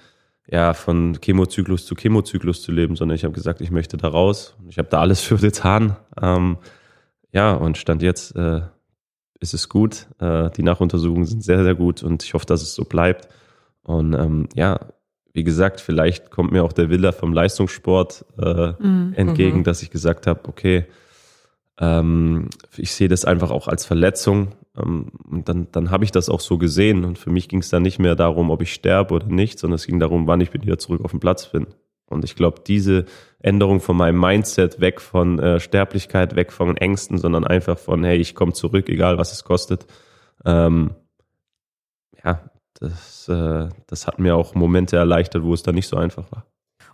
ja, von Chemozyklus zu Chemozyklus zu leben, sondern ich habe gesagt, ich möchte da raus. Ich habe da alles für getan. Ähm, ja, und Stand jetzt äh, ist es gut. Äh, die Nachuntersuchungen sind sehr, sehr gut und ich hoffe, dass es so bleibt. Und ähm, ja, wie gesagt, vielleicht kommt mir auch der Wille vom Leistungssport äh, mhm. entgegen, mhm. dass ich gesagt habe, okay, ähm, ich sehe das einfach auch als Verletzung. Ähm, und dann, dann habe ich das auch so gesehen. Und für mich ging es dann nicht mehr darum, ob ich sterbe oder nicht, sondern es ging darum, wann ich wieder zurück auf dem Platz bin. Und ich glaube, diese Änderung von meinem Mindset weg von äh, Sterblichkeit, weg von Ängsten, sondern einfach von, hey, ich komme zurück, egal was es kostet. Ähm, ja, das, äh, das hat mir auch Momente erleichtert, wo es dann nicht so einfach war.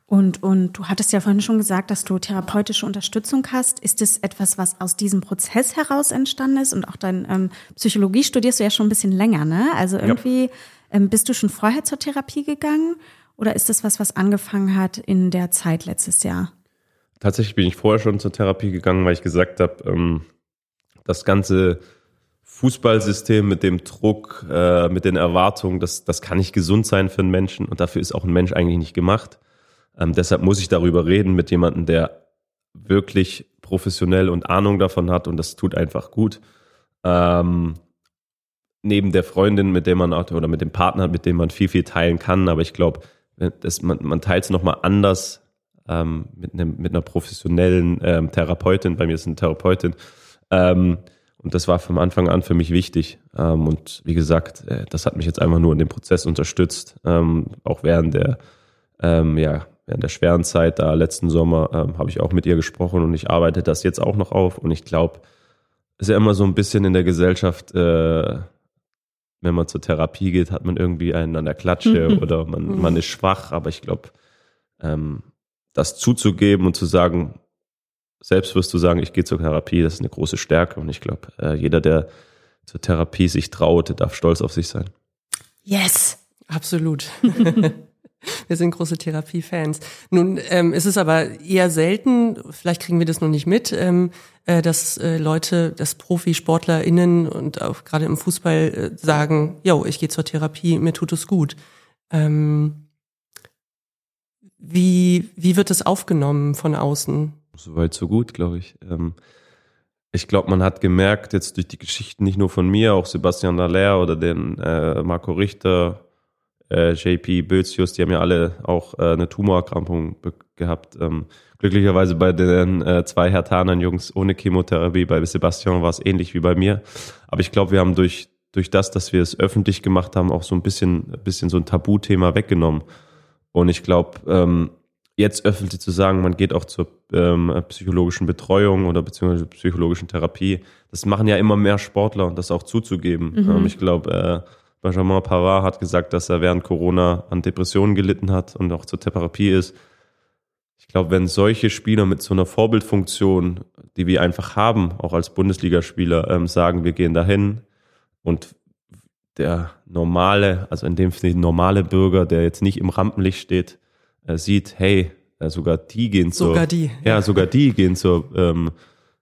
Und, und du hattest ja vorhin schon gesagt, dass du therapeutische Unterstützung hast. Ist es etwas, was aus diesem Prozess heraus entstanden ist? Und auch dein ähm, Psychologie studierst du ja schon ein bisschen länger, ne? Also irgendwie ja. ähm, bist du schon vorher zur Therapie gegangen? Oder ist das was, was angefangen hat in der Zeit letztes Jahr? Tatsächlich bin ich vorher schon zur Therapie gegangen, weil ich gesagt habe, ähm, das ganze Fußballsystem mit dem Druck, äh, mit den Erwartungen, das, das kann nicht gesund sein für einen Menschen und dafür ist auch ein Mensch eigentlich nicht gemacht. Ähm, deshalb muss ich darüber reden mit jemandem, der wirklich professionell und Ahnung davon hat und das tut einfach gut. Ähm, neben der Freundin, mit der man oder mit dem Partner, mit dem man viel, viel teilen kann. Aber ich glaube, man, man teilt es nochmal anders ähm, mit, einem, mit einer professionellen ähm, Therapeutin. Bei mir ist eine Therapeutin. Ähm, und das war von Anfang an für mich wichtig. Ähm, und wie gesagt, äh, das hat mich jetzt einfach nur in dem Prozess unterstützt, ähm, auch während der ähm, ja, während der schweren Zeit da letzten Sommer habe ich auch mit ihr gesprochen und ich arbeite das jetzt auch noch auf und ich glaube, ist ja immer so ein bisschen in der Gesellschaft, äh, wenn man zur Therapie geht, hat man irgendwie einen an der Klatsche mhm. oder man, mhm. man ist schwach, aber ich glaube, ähm, das zuzugeben und zu sagen, selbst wirst du sagen, ich gehe zur Therapie, das ist eine große Stärke und ich glaube, äh, jeder, der zur Therapie sich traut, der darf stolz auf sich sein. Yes, absolut. Wir sind große Therapie-Fans. Nun ähm, ist es aber eher selten, vielleicht kriegen wir das noch nicht mit, ähm, äh, dass äh, Leute, dass ProfisportlerInnen und auch gerade im Fußball äh, sagen, yo, ich gehe zur Therapie, mir tut es gut. Ähm, wie, wie wird es aufgenommen von außen? Soweit so gut, glaube ich. Ähm, ich glaube, man hat gemerkt, jetzt durch die Geschichten nicht nur von mir, auch Sebastian Dallaire oder den äh, Marco Richter, äh, JP, Bözius, die haben ja alle auch äh, eine Tumorerkrankung gehabt. Ähm, glücklicherweise bei den äh, zwei Hertanern Jungs ohne Chemotherapie, bei Sebastian war es ähnlich wie bei mir. Aber ich glaube, wir haben durch, durch das, dass wir es öffentlich gemacht haben, auch so ein bisschen, ein bisschen so ein Tabuthema weggenommen. Und ich glaube, ähm, jetzt öffentlich zu sagen, man geht auch zur ähm, psychologischen Betreuung oder beziehungsweise psychologischen Therapie, das machen ja immer mehr Sportler und das auch zuzugeben. Mhm. Ähm, ich glaube, äh, Benjamin Pavard hat gesagt, dass er während Corona an Depressionen gelitten hat und auch zur Therapie ist. Ich glaube, wenn solche Spieler mit so einer Vorbildfunktion, die wir einfach haben, auch als Bundesligaspieler, ähm, sagen, wir gehen dahin und der normale, also in dem Fall normale Bürger, der jetzt nicht im Rampenlicht steht, äh, sieht, hey, äh, sogar die gehen zur, Sogar die, ja, ja. sogar die gehen zur, ähm,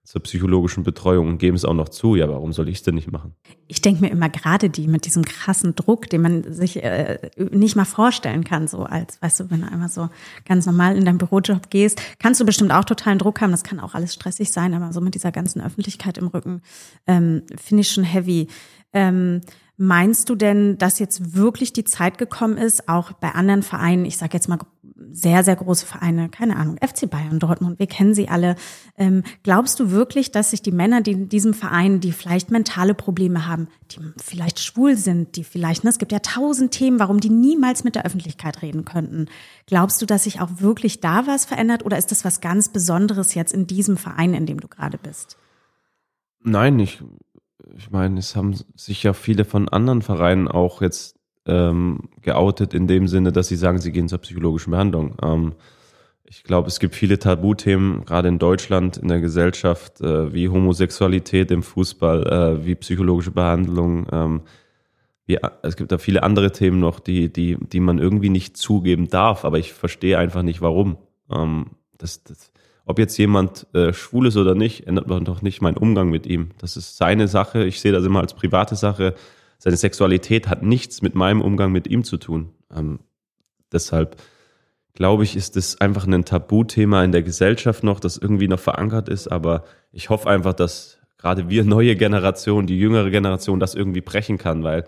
zur psychologischen Betreuung und geben es auch noch zu. Ja, warum soll ich es denn nicht machen? Ich denke mir immer gerade die mit diesem krassen Druck, den man sich äh, nicht mal vorstellen kann, so als, weißt du, wenn du einmal so ganz normal in deinen Bürojob gehst, kannst du bestimmt auch totalen Druck haben. Das kann auch alles stressig sein, aber so mit dieser ganzen Öffentlichkeit im Rücken ähm, finde ich schon heavy. Ähm, Meinst du denn, dass jetzt wirklich die Zeit gekommen ist, auch bei anderen Vereinen, ich sage jetzt mal sehr, sehr große Vereine, keine Ahnung, FC Bayern, Dortmund, wir kennen sie alle. Ähm, glaubst du wirklich, dass sich die Männer, die in diesem Verein, die vielleicht mentale Probleme haben, die vielleicht schwul sind, die vielleicht, ne, es gibt ja tausend Themen, warum die niemals mit der Öffentlichkeit reden könnten. Glaubst du, dass sich auch wirklich da was verändert oder ist das was ganz Besonderes jetzt in diesem Verein, in dem du gerade bist? Nein, ich, ich meine, es haben sich ja viele von anderen Vereinen auch jetzt ähm, geoutet in dem Sinne, dass sie sagen, sie gehen zur psychologischen Behandlung. Ähm, ich glaube, es gibt viele Tabuthemen, gerade in Deutschland, in der Gesellschaft, äh, wie Homosexualität im Fußball, äh, wie psychologische Behandlung. Ähm, wie, es gibt da viele andere Themen noch, die, die, die man irgendwie nicht zugeben darf, aber ich verstehe einfach nicht, warum. Ähm, das, das, ob jetzt jemand äh, schwul ist oder nicht, ändert man doch nicht meinen Umgang mit ihm. Das ist seine Sache. Ich sehe das immer als private Sache. Seine Sexualität hat nichts mit meinem Umgang mit ihm zu tun. Ähm, deshalb glaube ich, ist das einfach ein Tabuthema in der Gesellschaft noch, das irgendwie noch verankert ist. Aber ich hoffe einfach, dass gerade wir neue Generation, die jüngere Generation, das irgendwie brechen kann, weil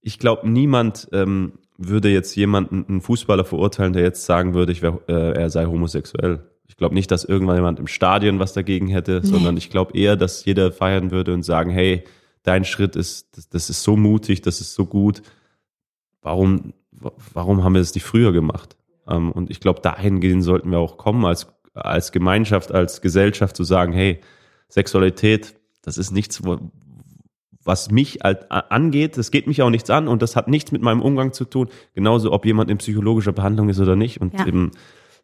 ich glaube, niemand ähm, würde jetzt jemanden, einen Fußballer verurteilen, der jetzt sagen würde, wär, äh, er sei homosexuell. Ich glaube nicht, dass irgendwann jemand im Stadion was dagegen hätte, nee. sondern ich glaube eher, dass jeder feiern würde und sagen, hey, dein Schritt ist, das, das, ist so mutig, das ist so gut. Warum, warum haben wir das nicht früher gemacht? Ähm, und ich glaube, dahingehend sollten wir auch kommen, als, als Gemeinschaft, als Gesellschaft zu sagen, hey, Sexualität, das ist nichts, was mich halt angeht, das geht mich auch nichts an und das hat nichts mit meinem Umgang zu tun, genauso ob jemand in psychologischer Behandlung ist oder nicht. Und ja. eben,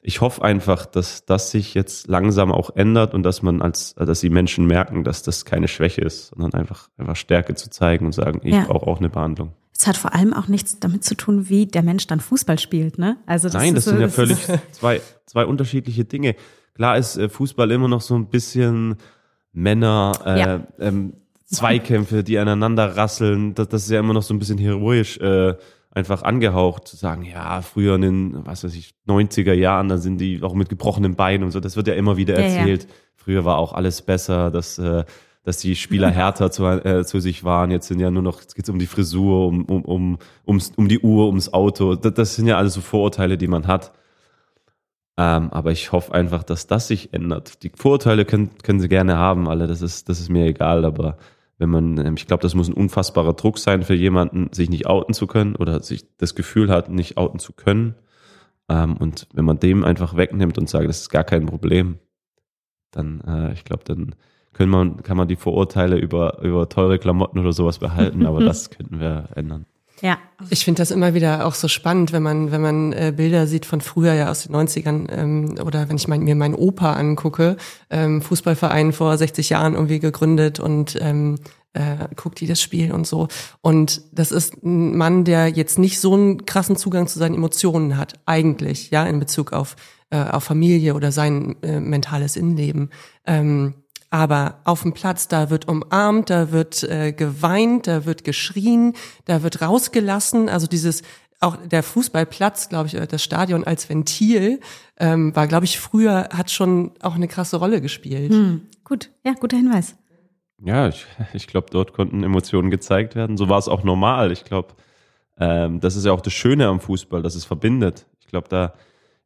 ich hoffe einfach, dass das sich jetzt langsam auch ändert und dass man als, dass die Menschen merken, dass das keine Schwäche ist, sondern einfach, einfach Stärke zu zeigen und sagen, ich ja. brauche auch eine Behandlung. Es hat vor allem auch nichts damit zu tun, wie der Mensch dann Fußball spielt, ne? Also das Nein, das so, sind ja völlig zwei, zwei unterschiedliche Dinge. Klar ist äh, Fußball immer noch so ein bisschen Männer, äh, ja. ähm, Zweikämpfe, die aneinander rasseln, das, das ist ja immer noch so ein bisschen heroisch äh, einfach angehaucht, zu sagen, ja, früher in den, was weiß ich, 90er Jahren, da sind die auch mit gebrochenen Beinen und so, das wird ja immer wieder erzählt. Ja, ja. Früher war auch alles besser, dass, äh, dass die Spieler härter zu, äh, zu sich waren. Jetzt sind ja nur noch, jetzt geht's um die Frisur, um, um, um, ums, um die Uhr, ums Auto. Das, das sind ja alles so Vorurteile, die man hat. Ähm, aber ich hoffe einfach, dass das sich ändert. Die Vorurteile können, können sie gerne haben, alle. Das ist, das ist mir egal, aber wenn man, ähm, ich glaube, das muss ein unfassbarer Druck sein für jemanden, sich nicht outen zu können oder sich das Gefühl hat, nicht outen zu können. Ähm, und wenn man dem einfach wegnimmt und sagt, das ist gar kein Problem, dann, äh, ich glaube, dann können man, kann man die Vorurteile über, über teure Klamotten oder sowas behalten, aber das könnten wir ändern. Ja. Ich finde das immer wieder auch so spannend, wenn man, wenn man äh, Bilder sieht von früher, ja aus den 90ern, ähm, oder wenn ich mein, mir meinen Opa angucke, ähm, Fußballverein vor 60 Jahren irgendwie gegründet und ähm, äh, guckt die das Spiel und so. Und das ist ein Mann, der jetzt nicht so einen krassen Zugang zu seinen Emotionen hat, eigentlich, ja, in Bezug auf, äh, auf Familie oder sein äh, mentales Innenleben. Ähm, aber auf dem Platz, da wird umarmt, da wird äh, geweint, da wird geschrien, da wird rausgelassen. Also dieses, auch der Fußballplatz, glaube ich, das Stadion als Ventil, ähm, war, glaube ich, früher, hat schon auch eine krasse Rolle gespielt. Hm, gut, ja, guter Hinweis. Ja, ich, ich glaube, dort konnten Emotionen gezeigt werden. So war es auch normal. Ich glaube, ähm, das ist ja auch das Schöne am Fußball, dass es verbindet. Ich glaube, da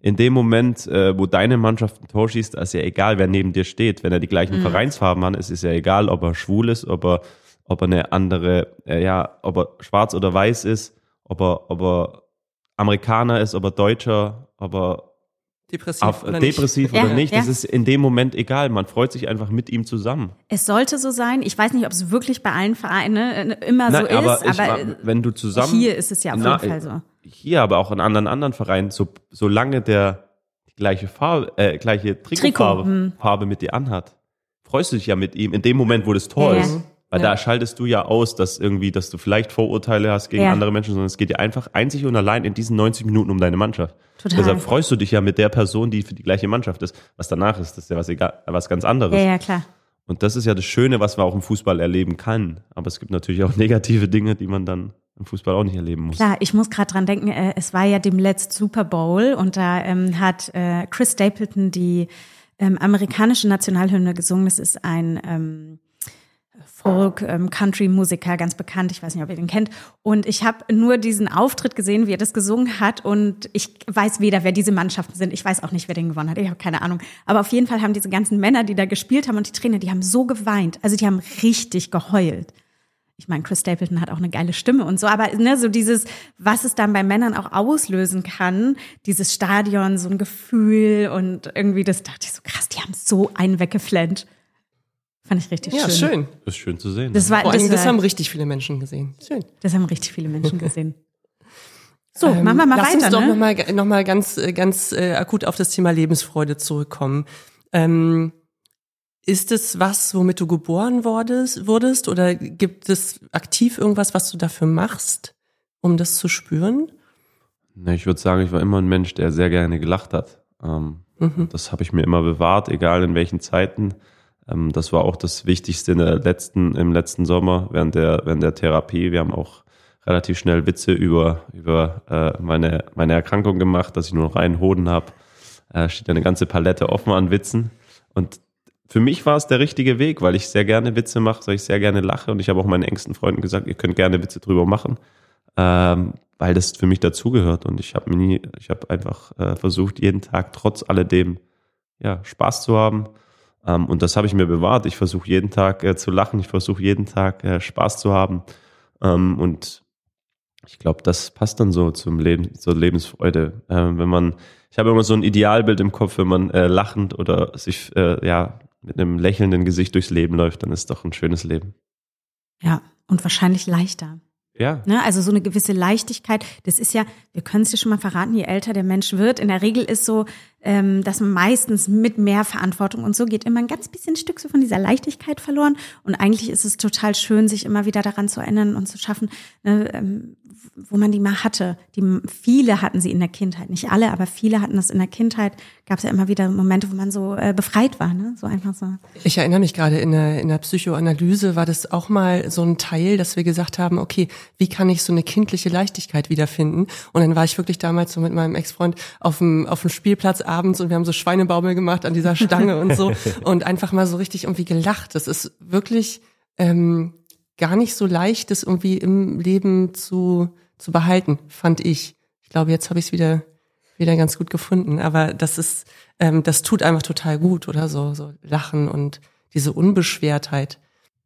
in dem Moment, äh, wo deine Mannschaft ein Tor schießt, ist ja egal, wer neben dir steht. Wenn er die gleichen mhm. Vereinsfarben hat, ist es ja egal, ob er schwul ist, ob er, ob er eine andere, äh, ja, ob er schwarz oder weiß ist, ob er, ob er Amerikaner ist, ob er Deutscher, ob er depressiv, auf, oder, depressiv nicht. oder ja, nicht. Das ja. ist in dem Moment egal. Man freut sich einfach mit ihm zusammen. Es sollte so sein. Ich weiß nicht, ob es wirklich bei allen Vereinen äh, immer Nein, so aber ist, aber wenn du zusammen hier ist es ja auf jeden Fall so hier, aber auch in anderen anderen Vereinen, so, solange der die gleiche Farbe, äh, gleiche Trikotfarbe Trikot, hm. Farbe mit dir anhat, freust du dich ja mit ihm in dem Moment, wo das Tor ja. ist. Weil Ja. da schaltest du ja aus, dass irgendwie, dass du vielleicht Vorurteile hast gegen andere Menschen, sondern es geht dir einfach einzig und allein in diesen 90 Minuten um deine Mannschaft. Total. Deshalb freust du dich ja mit der Person, die für die gleiche Mannschaft ist. Was danach ist, das ist ja was, egal, was ganz anderes. Ja, ja, klar. Und das ist ja das Schöne, was man auch im Fußball erleben kann. Aber es gibt natürlich auch negative Dinge, die man dann im Fußball auch nicht erleben muss. Klar, ich muss gerade dran denken, äh, es war ja dem letzt Super Bowl und da ähm, hat äh, Chris Stapleton die ähm, amerikanische Nationalhymne gesungen. Das ist ein ähm, Folk-Country-Musiker, ganz bekannt. Ich weiß nicht, ob ihr den kennt. Und ich habe nur diesen Auftritt gesehen, wie er das gesungen hat. Und ich weiß weder, wer diese Mannschaften sind. Ich weiß auch nicht, wer den gewonnen hat. Ich habe keine Ahnung. Aber auf jeden Fall haben diese ganzen Männer, die da gespielt haben und die Trainer, die haben so geweint. Also die haben richtig geheult. Ich meine, Chris Stapleton hat auch eine geile Stimme und so, aber ne, so dieses, was es dann bei Männern auch auslösen kann, dieses Stadion, so ein Gefühl und irgendwie, das dachte ich so krass, die haben so einen weggeflennt. Fand ich richtig Ja, schön. schön. Das ist schön zu sehen. Das war, Vor allem, das, das war, haben richtig viele Menschen gesehen. Schön. das haben richtig viele Menschen gesehen. So, Ähm, machen wir mal lass weiter, uns doch ne? noch mal, noch mal ganz, äh, ganz äh, akut auf das Thema Lebensfreude zurückkommen. Ähm, ist es was, womit du geboren wurdest, wurdest oder gibt es aktiv irgendwas, was du dafür machst, um das zu spüren? Ne, ich würde sagen, ich war immer ein Mensch, der sehr gerne gelacht hat. Ähm, Mhm. Das habe ich mir immer bewahrt, egal in welchen Zeiten. Ähm, das war auch das Wichtigste in der letzten, im letzten Sommer während der, während der Therapie. Wir haben auch relativ schnell Witze über, über äh, meine, meine Erkrankung gemacht, dass ich nur noch einen Hoden habe. Äh, steht eine ganze Palette offen an Witzen. Und für mich war es der richtige Weg, weil ich sehr gerne Witze mache, weil ich sehr gerne lache. Und ich habe auch meinen engsten Freunden gesagt, ihr könnt gerne Witze drüber machen ähm, weil das für mich dazugehört und ich habe nie, ich habe einfach äh, versucht, jeden Tag trotz alledem ja Spaß zu haben ähm, und das habe ich mir bewahrt. Ich versuche jeden Tag äh, zu lachen, ich versuche jeden Tag äh, Spaß zu haben ähm, und ich glaube, das passt dann so zum Leben, zur Lebensfreude. Ähm, wenn man, ich habe immer so ein Idealbild im Kopf, wenn man äh, lachend oder sich äh, ja mit einem lächelnden Gesicht durchs Leben läuft, dann ist doch ein schönes Leben. Ja, und wahrscheinlich leichter. Ja, Ne? Also so eine gewisse Leichtigkeit. Das ist ja, wir können es dir schon mal verraten, je älter der Mensch wird. In der Regel ist so, ähm, dass man meistens mit mehr Verantwortung und so geht immer ein ganz bisschen Stück so von dieser Leichtigkeit verloren. Und eigentlich ist es total schön, sich immer wieder daran zu erinnern und zu schaffen, ne, ähm, wo man die mal hatte. Die, viele hatten sie in der Kindheit, nicht alle, aber viele hatten das in der Kindheit. Gab es ja immer wieder Momente, wo man so äh, befreit war, ne? So einfach so. Ich erinnere mich gerade, in der, in der Psychoanalyse war das auch mal so ein Teil, dass wir gesagt haben, okay, wie kann ich so eine kindliche Leichtigkeit wiederfinden? Und dann war ich wirklich damals so mit meinem Ex-Freund auf dem, auf dem Spielplatz abends und wir haben so Schweinebaumel gemacht an dieser Stange und so und einfach mal so richtig irgendwie gelacht. Das ist wirklich ähm, gar nicht so leicht, das irgendwie im Leben zu, zu behalten, fand ich. Ich glaube, jetzt habe ich es wieder, wieder ganz gut gefunden. Aber das ist, ähm, das tut einfach total gut, oder? So, so Lachen und diese Unbeschwertheit.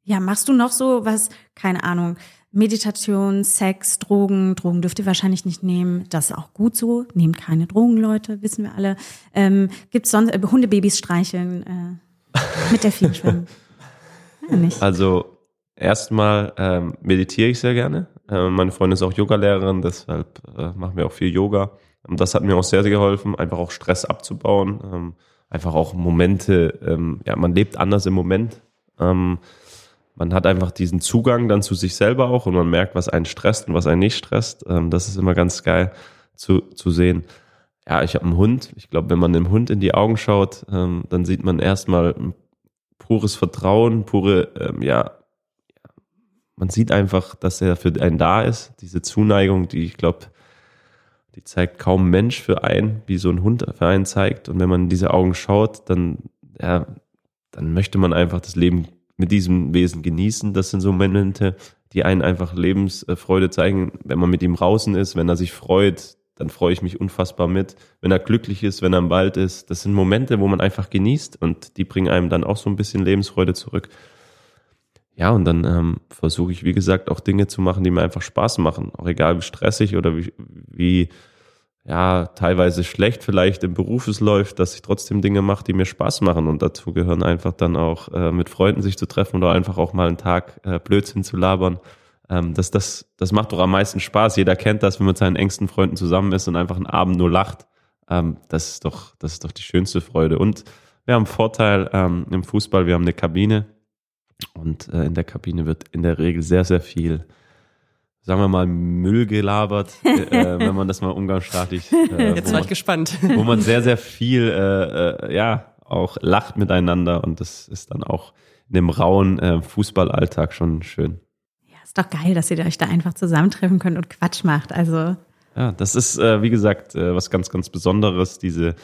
Ja, machst du noch so was, keine Ahnung, Meditation, Sex, Drogen. Drogen dürft ihr wahrscheinlich nicht nehmen. Das ist auch gut so. Nehmt keine Drogen, Leute, wissen wir alle. Ähm, gibt's sonst äh, Hundebabys streicheln, äh, mit Delfinen schwimmen? Ja, nicht. Also erstmal ähm, meditiere ich sehr gerne. Äh, meine Freundin ist auch Yogalehrerin, deshalb äh, machen wir auch viel Yoga. Und das hat mir auch sehr, sehr geholfen, einfach auch Stress abzubauen. Ähm, einfach auch Momente, ähm, ja, man lebt anders im Moment. Ähm, man hat einfach diesen Zugang dann zu sich selber auch und man merkt, was einen stresst und was einen nicht stresst. Ähm, das ist immer ganz geil zu, zu sehen. Ja, ich habe einen Hund. Ich glaube, wenn man dem Hund in die Augen schaut, ähm, dann sieht man erstmal pures Vertrauen, pure, ähm, ja, man sieht einfach, dass er für einen da ist. Diese Zuneigung, die ich glaube, die zeigt kaum Mensch für einen, wie so ein Hund für einen zeigt. Und wenn man in diese Augen schaut, dann, ja, dann möchte man einfach das Leben mit diesem Wesen genießen. Das sind so Momente, die einen einfach Lebensfreude zeigen. Wenn man mit ihm draußen ist, wenn er sich freut, dann freue ich mich unfassbar mit. Wenn er glücklich ist, wenn er im Wald ist, das sind Momente, wo man einfach genießt und die bringen einem dann auch so ein bisschen Lebensfreude zurück. Ja, und dann ähm, versuche ich, wie gesagt, auch Dinge zu machen, die mir einfach Spaß machen. Auch egal wie stressig oder wie, wie ja, teilweise schlecht vielleicht im Beruf es läuft, dass ich trotzdem Dinge mache, die mir Spaß machen. Und dazu gehören einfach dann auch äh, mit Freunden sich zu treffen oder einfach auch mal einen Tag äh, Blödsinn zu labern. Ähm, das, das, das macht doch am meisten Spaß. Jeder kennt das, wenn man mit seinen engsten Freunden zusammen ist und einfach einen Abend nur lacht. Ähm, das ist doch, das ist doch die schönste Freude. Und wir haben Vorteil ähm, im Fußball, wir haben eine Kabine. Und äh, in der Kabine wird in der Regel sehr, sehr viel, sagen wir mal, Müll gelabert, äh, wenn man das mal umgangssprachlich. Äh, Jetzt war man- ich gespannt. wo man sehr, sehr viel, äh, äh, ja, auch lacht miteinander und das ist dann auch in dem rauen äh, Fußballalltag schon schön. Ja, ist doch geil, dass ihr euch da einfach zusammentreffen könnt und Quatsch macht. Also, Ja, das ist, äh, wie gesagt, äh, was ganz, ganz Besonderes, diese,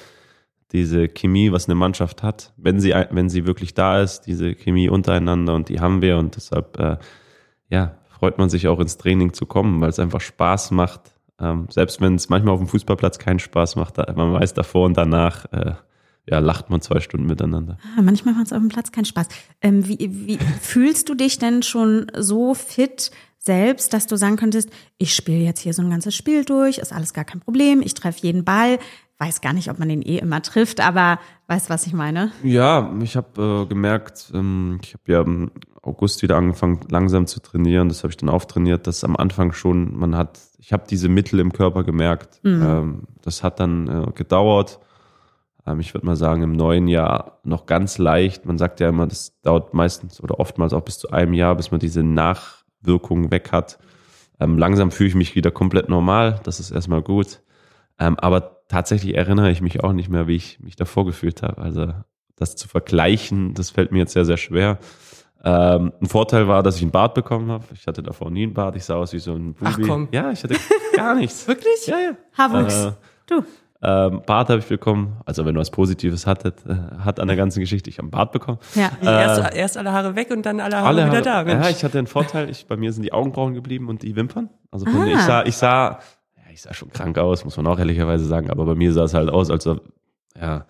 diese Chemie, was eine Mannschaft hat, wenn sie, wenn sie wirklich da ist, diese Chemie untereinander und die haben wir und deshalb, äh, ja, freut man sich auch ins Training zu kommen, weil es einfach Spaß macht. Ähm, selbst wenn es manchmal auf dem Fußballplatz keinen Spaß macht, man weiß davor und danach, äh, ja, lacht man zwei Stunden miteinander. ah, manchmal macht es auf dem Platz keinen Spaß. Ähm, wie, wie fühlst du dich denn schon so fit selbst, dass du sagen könntest, ich spiele jetzt hier so ein ganzes Spiel durch, ist alles gar kein Problem, ich treffe jeden Ball, weiß gar nicht, ob man den eh immer trifft, aber weißt, was ich meine? Ja, ich habe äh, gemerkt, ähm, ich habe ja im August wieder angefangen, langsam zu trainieren. Das habe ich dann auftrainiert, dass am Anfang schon, man hat, ich habe diese Mittel im Körper gemerkt. Ähm, das hat dann äh, gedauert. Ähm, ich würde mal sagen, im neuen Jahr noch ganz leicht. Man sagt ja immer, das dauert meistens oder oftmals auch bis zu einem Jahr, bis man diese Nachwirkungen weg hat. Ähm, langsam fühle ich mich wieder komplett normal. Das ist erstmal gut. Ähm, aber tatsächlich erinnere ich mich auch nicht mehr, wie ich mich davor gefühlt habe. Also das zu vergleichen, das fällt mir jetzt sehr, sehr schwer. Ähm, ein Vorteil war, dass ich einen Bart bekommen habe. Ich hatte davor nie einen Bart. Ich sah aus wie so ein Bubi. Ach komm. Ja, ich hatte gar nichts. Wirklich? Ja, ja. Haarwuchs. Äh, du. ähm, Bart habe ich bekommen. Also wenn du was Positives hattet, äh, hat an der ganzen Geschichte, ich habe einen Bart bekommen. Ja. erst, erst alle Haare weg und dann alle Haare Alle wieder Haare- da. Mensch. Ja, ich hatte einen Vorteil. Ich, bei mir sind die Augenbrauen geblieben und die Wimpern. Also von, Ah. ich sah, ich sah, ich sah schon krank aus, muss man auch ehrlicherweise sagen. Aber bei mir sah es halt aus, als ja,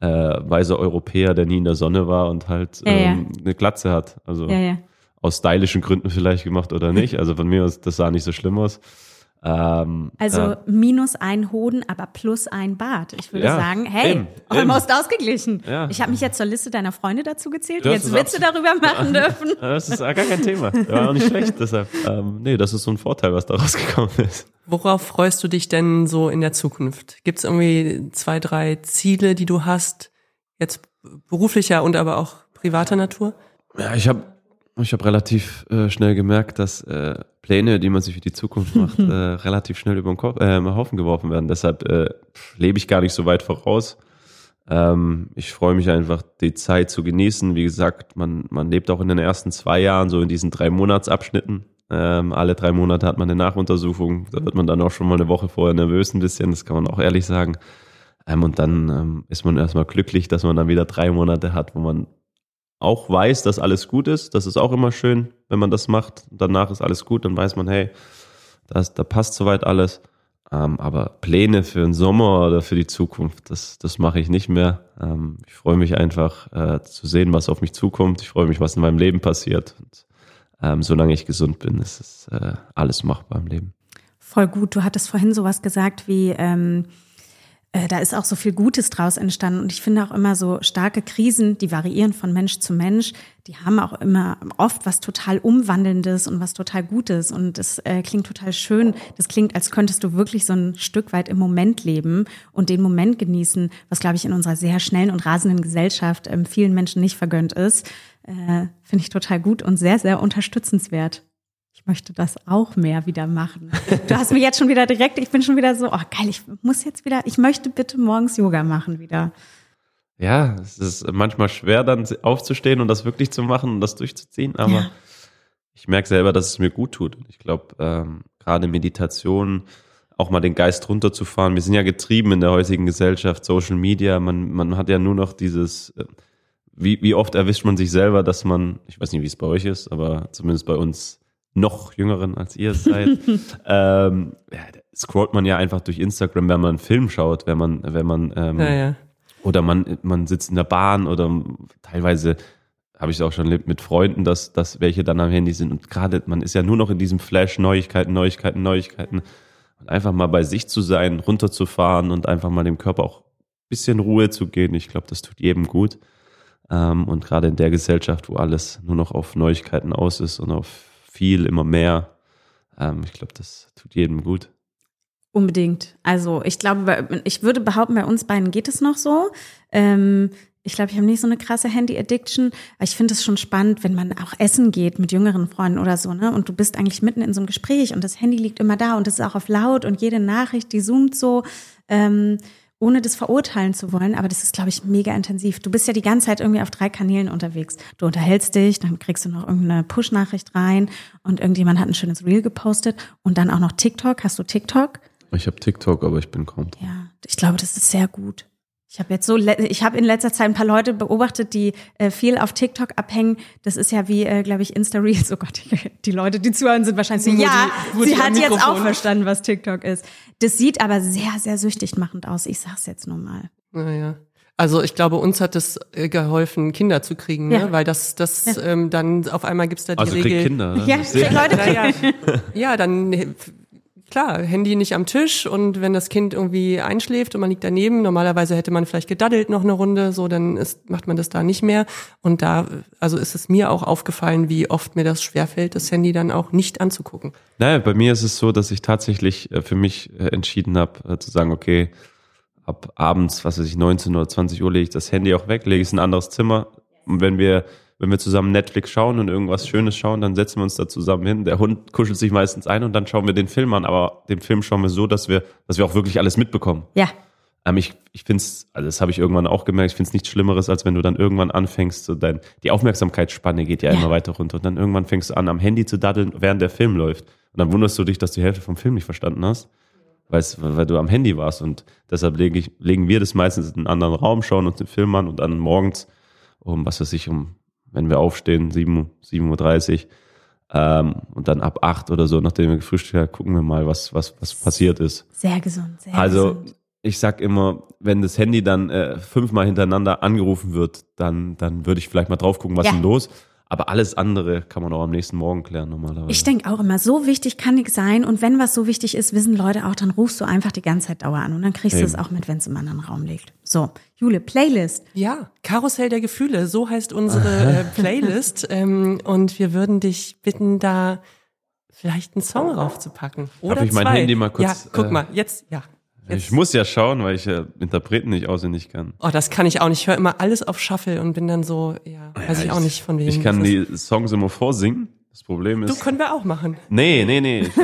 äh, weißer Europäer, der nie in der Sonne war und halt Ja, ja. ähm, eine Glatze hat. Also ja, ja. aus stylischen Gründen vielleicht gemacht oder nicht. Also von mir aus, das sah nicht so schlimm aus. Ähm, Also äh, minus ein Hoden, aber plus ein Bart. Ich würde Ja, sagen, hey, eben, almost ausgeglichen. Ja. Ich habe mich jetzt zur Liste deiner Freunde dazu gezählt, die Das jetzt Witze darüber machen dürfen. das ist gar kein Thema. War auch nicht schlecht. Deshalb, ähm, nee, das ist so ein Vorteil, was daraus gekommen ist. Worauf freust du dich denn so in der Zukunft? Gibt es irgendwie zwei, drei Ziele, die du hast? Jetzt beruflicher und aber auch privater Natur? Ja, ich habe ich hab relativ äh, schnell gemerkt, dass äh, Pläne, die man sich für die Zukunft macht, äh, relativ schnell über den Kopf, äh, Haufen geworfen werden. Deshalb äh, lebe ich gar nicht so weit voraus. Ähm, ich freue mich einfach, die Zeit zu genießen. Wie gesagt, man, man lebt auch in den ersten zwei Jahren so in diesen drei Monatsabschnitten. Ähm, alle drei Monate hat man eine Nachuntersuchung. Da wird man dann auch schon mal eine Woche vorher nervös ein bisschen, das kann man auch ehrlich sagen. Ähm, und dann ähm, ist man erstmal glücklich, dass man dann wieder drei Monate hat, wo man auch weiß, dass alles gut ist. Das ist auch immer schön, wenn man das macht. Danach ist alles gut, dann weiß man, hey, das, da passt soweit alles. Ähm, aber Pläne für den Sommer oder für die Zukunft, das, das mache ich nicht mehr. Ähm, ich freue mich einfach äh, zu sehen, was auf mich zukommt. Ich freue mich, was in meinem Leben passiert. Und, ähm, solange ich gesund bin, ist es äh, alles machbar im Leben. Voll gut. Du hattest vorhin sowas gesagt wie, ähm, äh, da ist auch so viel Gutes draus entstanden. Und ich finde auch immer so starke Krisen, die variieren von Mensch zu Mensch, die haben auch immer oft was total Umwandelndes und was total Gutes. Und das äh, klingt total schön. Das klingt, als könntest du wirklich so ein Stück weit im Moment leben und den Moment genießen, was, glaube ich, in unserer sehr schnellen und rasenden Gesellschaft ähm, vielen Menschen nicht vergönnt ist. Äh, finde ich total gut und sehr, sehr unterstützenswert. Ich möchte das auch mehr wieder machen. Du hast mich jetzt schon wieder direkt, ich bin schon wieder so, oh geil, ich muss jetzt wieder, ich möchte bitte morgens Yoga machen wieder. Ja, es ist manchmal schwer, dann aufzustehen und das wirklich zu machen und das durchzuziehen, aber Ja. ich merke selber, dass es mir gut tut. Ich glaube, ähm, gerade Meditation, auch mal den Geist runterzufahren. Wir sind ja getrieben in der heutigen Gesellschaft, Social Media. Man, man hat ja nur noch dieses, äh, wie, wie oft erwischt man sich selber, dass man, ich weiß nicht, wie es bei euch ist, aber zumindest bei uns noch Jüngeren als ihr seid, ähm, ja, scrollt man ja einfach durch Instagram, wenn man einen Film schaut, wenn man, wenn man ähm, Ja, ja. oder man, man sitzt in der Bahn oder teilweise habe ich es auch schon erlebt mit Freunden, dass, dass welche dann am Handy sind. Und gerade, man ist ja nur noch in diesem Flash, Neuigkeiten, Neuigkeiten, Neuigkeiten. Und einfach mal bei sich zu sein, runterzufahren und einfach mal dem Körper auch ein bisschen Ruhe zu geben. Ich glaube, das tut jedem gut. Ähm, und gerade in der Gesellschaft, wo alles nur noch auf Neuigkeiten aus ist und auf viel, immer mehr, ähm, ich glaube, das tut jedem gut. Unbedingt. Also ich glaube, ich würde behaupten, bei uns beiden geht es noch so. Ähm, Ich glaube, ich habe nicht so eine krasse Handy-Addiction. Ich finde es schon spannend, wenn man auch essen geht mit jüngeren Freunden oder so, ne? Und du bist eigentlich mitten in so einem Gespräch und das Handy liegt immer da und es ist auch auf laut und jede Nachricht, die zoomt so. Ähm, ohne das verurteilen zu wollen, aber das ist, glaube ich, mega intensiv. Du bist ja die ganze Zeit irgendwie auf drei Kanälen unterwegs. Du unterhältst dich, dann kriegst du noch irgendeine Push-Nachricht rein und irgendjemand hat ein schönes Reel gepostet und dann auch noch TikTok. Hast du TikTok? Ich habe TikTok, aber ich bin kaum. Ja, ich glaube, das ist sehr gut. Ich habe jetzt so, ich habe in letzter Zeit ein paar Leute beobachtet, die äh, viel auf TikTok abhängen. Das ist ja wie, äh, glaube ich, Insta Reels. Oh Gott, die, die Leute, die zuhören, sind wahrscheinlich so, ja, die, sie hat jetzt auch verstanden, was TikTok ist. Das sieht aber sehr, sehr süchtig machend aus. Ich sag's jetzt nur mal. Naja. Also ich glaube, uns hat es äh, geholfen, Kinder zu kriegen, ne? Ja. weil das, das Ja. ähm, dann auf einmal gibt's da die Also Regel. Kinder. ne? Ja, Leute, Naja, ja, dann klar, Handy nicht am Tisch und wenn das Kind irgendwie einschläft und man liegt daneben, normalerweise hätte man vielleicht gedaddelt noch eine Runde, so dann ist, macht man das da nicht mehr. Und da, also ist es mir auch aufgefallen, wie oft mir das schwerfällt, das Handy dann auch nicht anzugucken. Naja, bei mir ist es so, dass ich tatsächlich äh, für mich äh, entschieden habe, äh, zu sagen, okay, ab abends, was weiß ich, 19 oder 20 Uhr lege ich das Handy auch weg, lege es in ein anderes Zimmer. Und wenn wir, wenn wir zusammen Netflix schauen und irgendwas Schönes schauen, dann setzen wir uns da zusammen hin. Der Hund kuschelt sich meistens ein und dann schauen wir den Film an. Aber den Film schauen wir so, dass wir, dass wir auch wirklich alles mitbekommen. ja, Ähm, ich ich finde es, also das habe ich irgendwann auch gemerkt, ich finde es nichts Schlimmeres, als wenn du dann irgendwann anfängst, so dein, die Aufmerksamkeitsspanne geht ja, Ja. immer weiter runter und dann irgendwann fängst du an, am Handy zu daddeln, während der Film läuft. Und dann wunderst du dich, dass du die Hälfte vom Film nicht verstanden hast, weil du am Handy warst. Und deshalb lege ich, legen wir das meistens in einen anderen Raum, schauen uns den Film an und dann morgens um, was weiß ich, um, wenn wir aufstehen, 7, 7.30 Uhr, ähm, und dann ab 8 oder so, nachdem wir gefrühstückt haben, gucken wir mal, was, was, was passiert ist. sehr gesund, sehr Also gesund. ich sag immer, wenn das Handy dann äh, fünfmal hintereinander angerufen wird, dann, dann würde ich vielleicht mal drauf gucken, was Ja. ist denn los. Aber alles andere kann man auch am nächsten Morgen klären normalerweise. Ich denke auch immer, so wichtig kann nichts sein. Und wenn was so wichtig ist, wissen Leute auch, dann rufst du einfach die ganze Zeit Dauer an. Und dann kriegst du es Eben. auch mit, wenn es im anderen Raum liegt. So, Jule, Playlist. Ja, Karussell der Gefühle, so heißt unsere äh, Playlist. ähm, und wir würden dich bitten, da vielleicht einen Song raufzupacken. Oder ich mein zwei. Handy mal kurz, Ja, guck äh, mal, jetzt, ja. Jetzt. ich muss ja schauen, weil ich äh, Interpreten nicht auswendig kann. Oh, das kann ich auch nicht. Ich höre immer alles auf Shuffle und bin dann so, ja, weiß ich auch nicht von wem. Ich kann die Songs immer vorsingen. Das Problem Du ist. können wir auch machen. nee, nee, nee. Ich,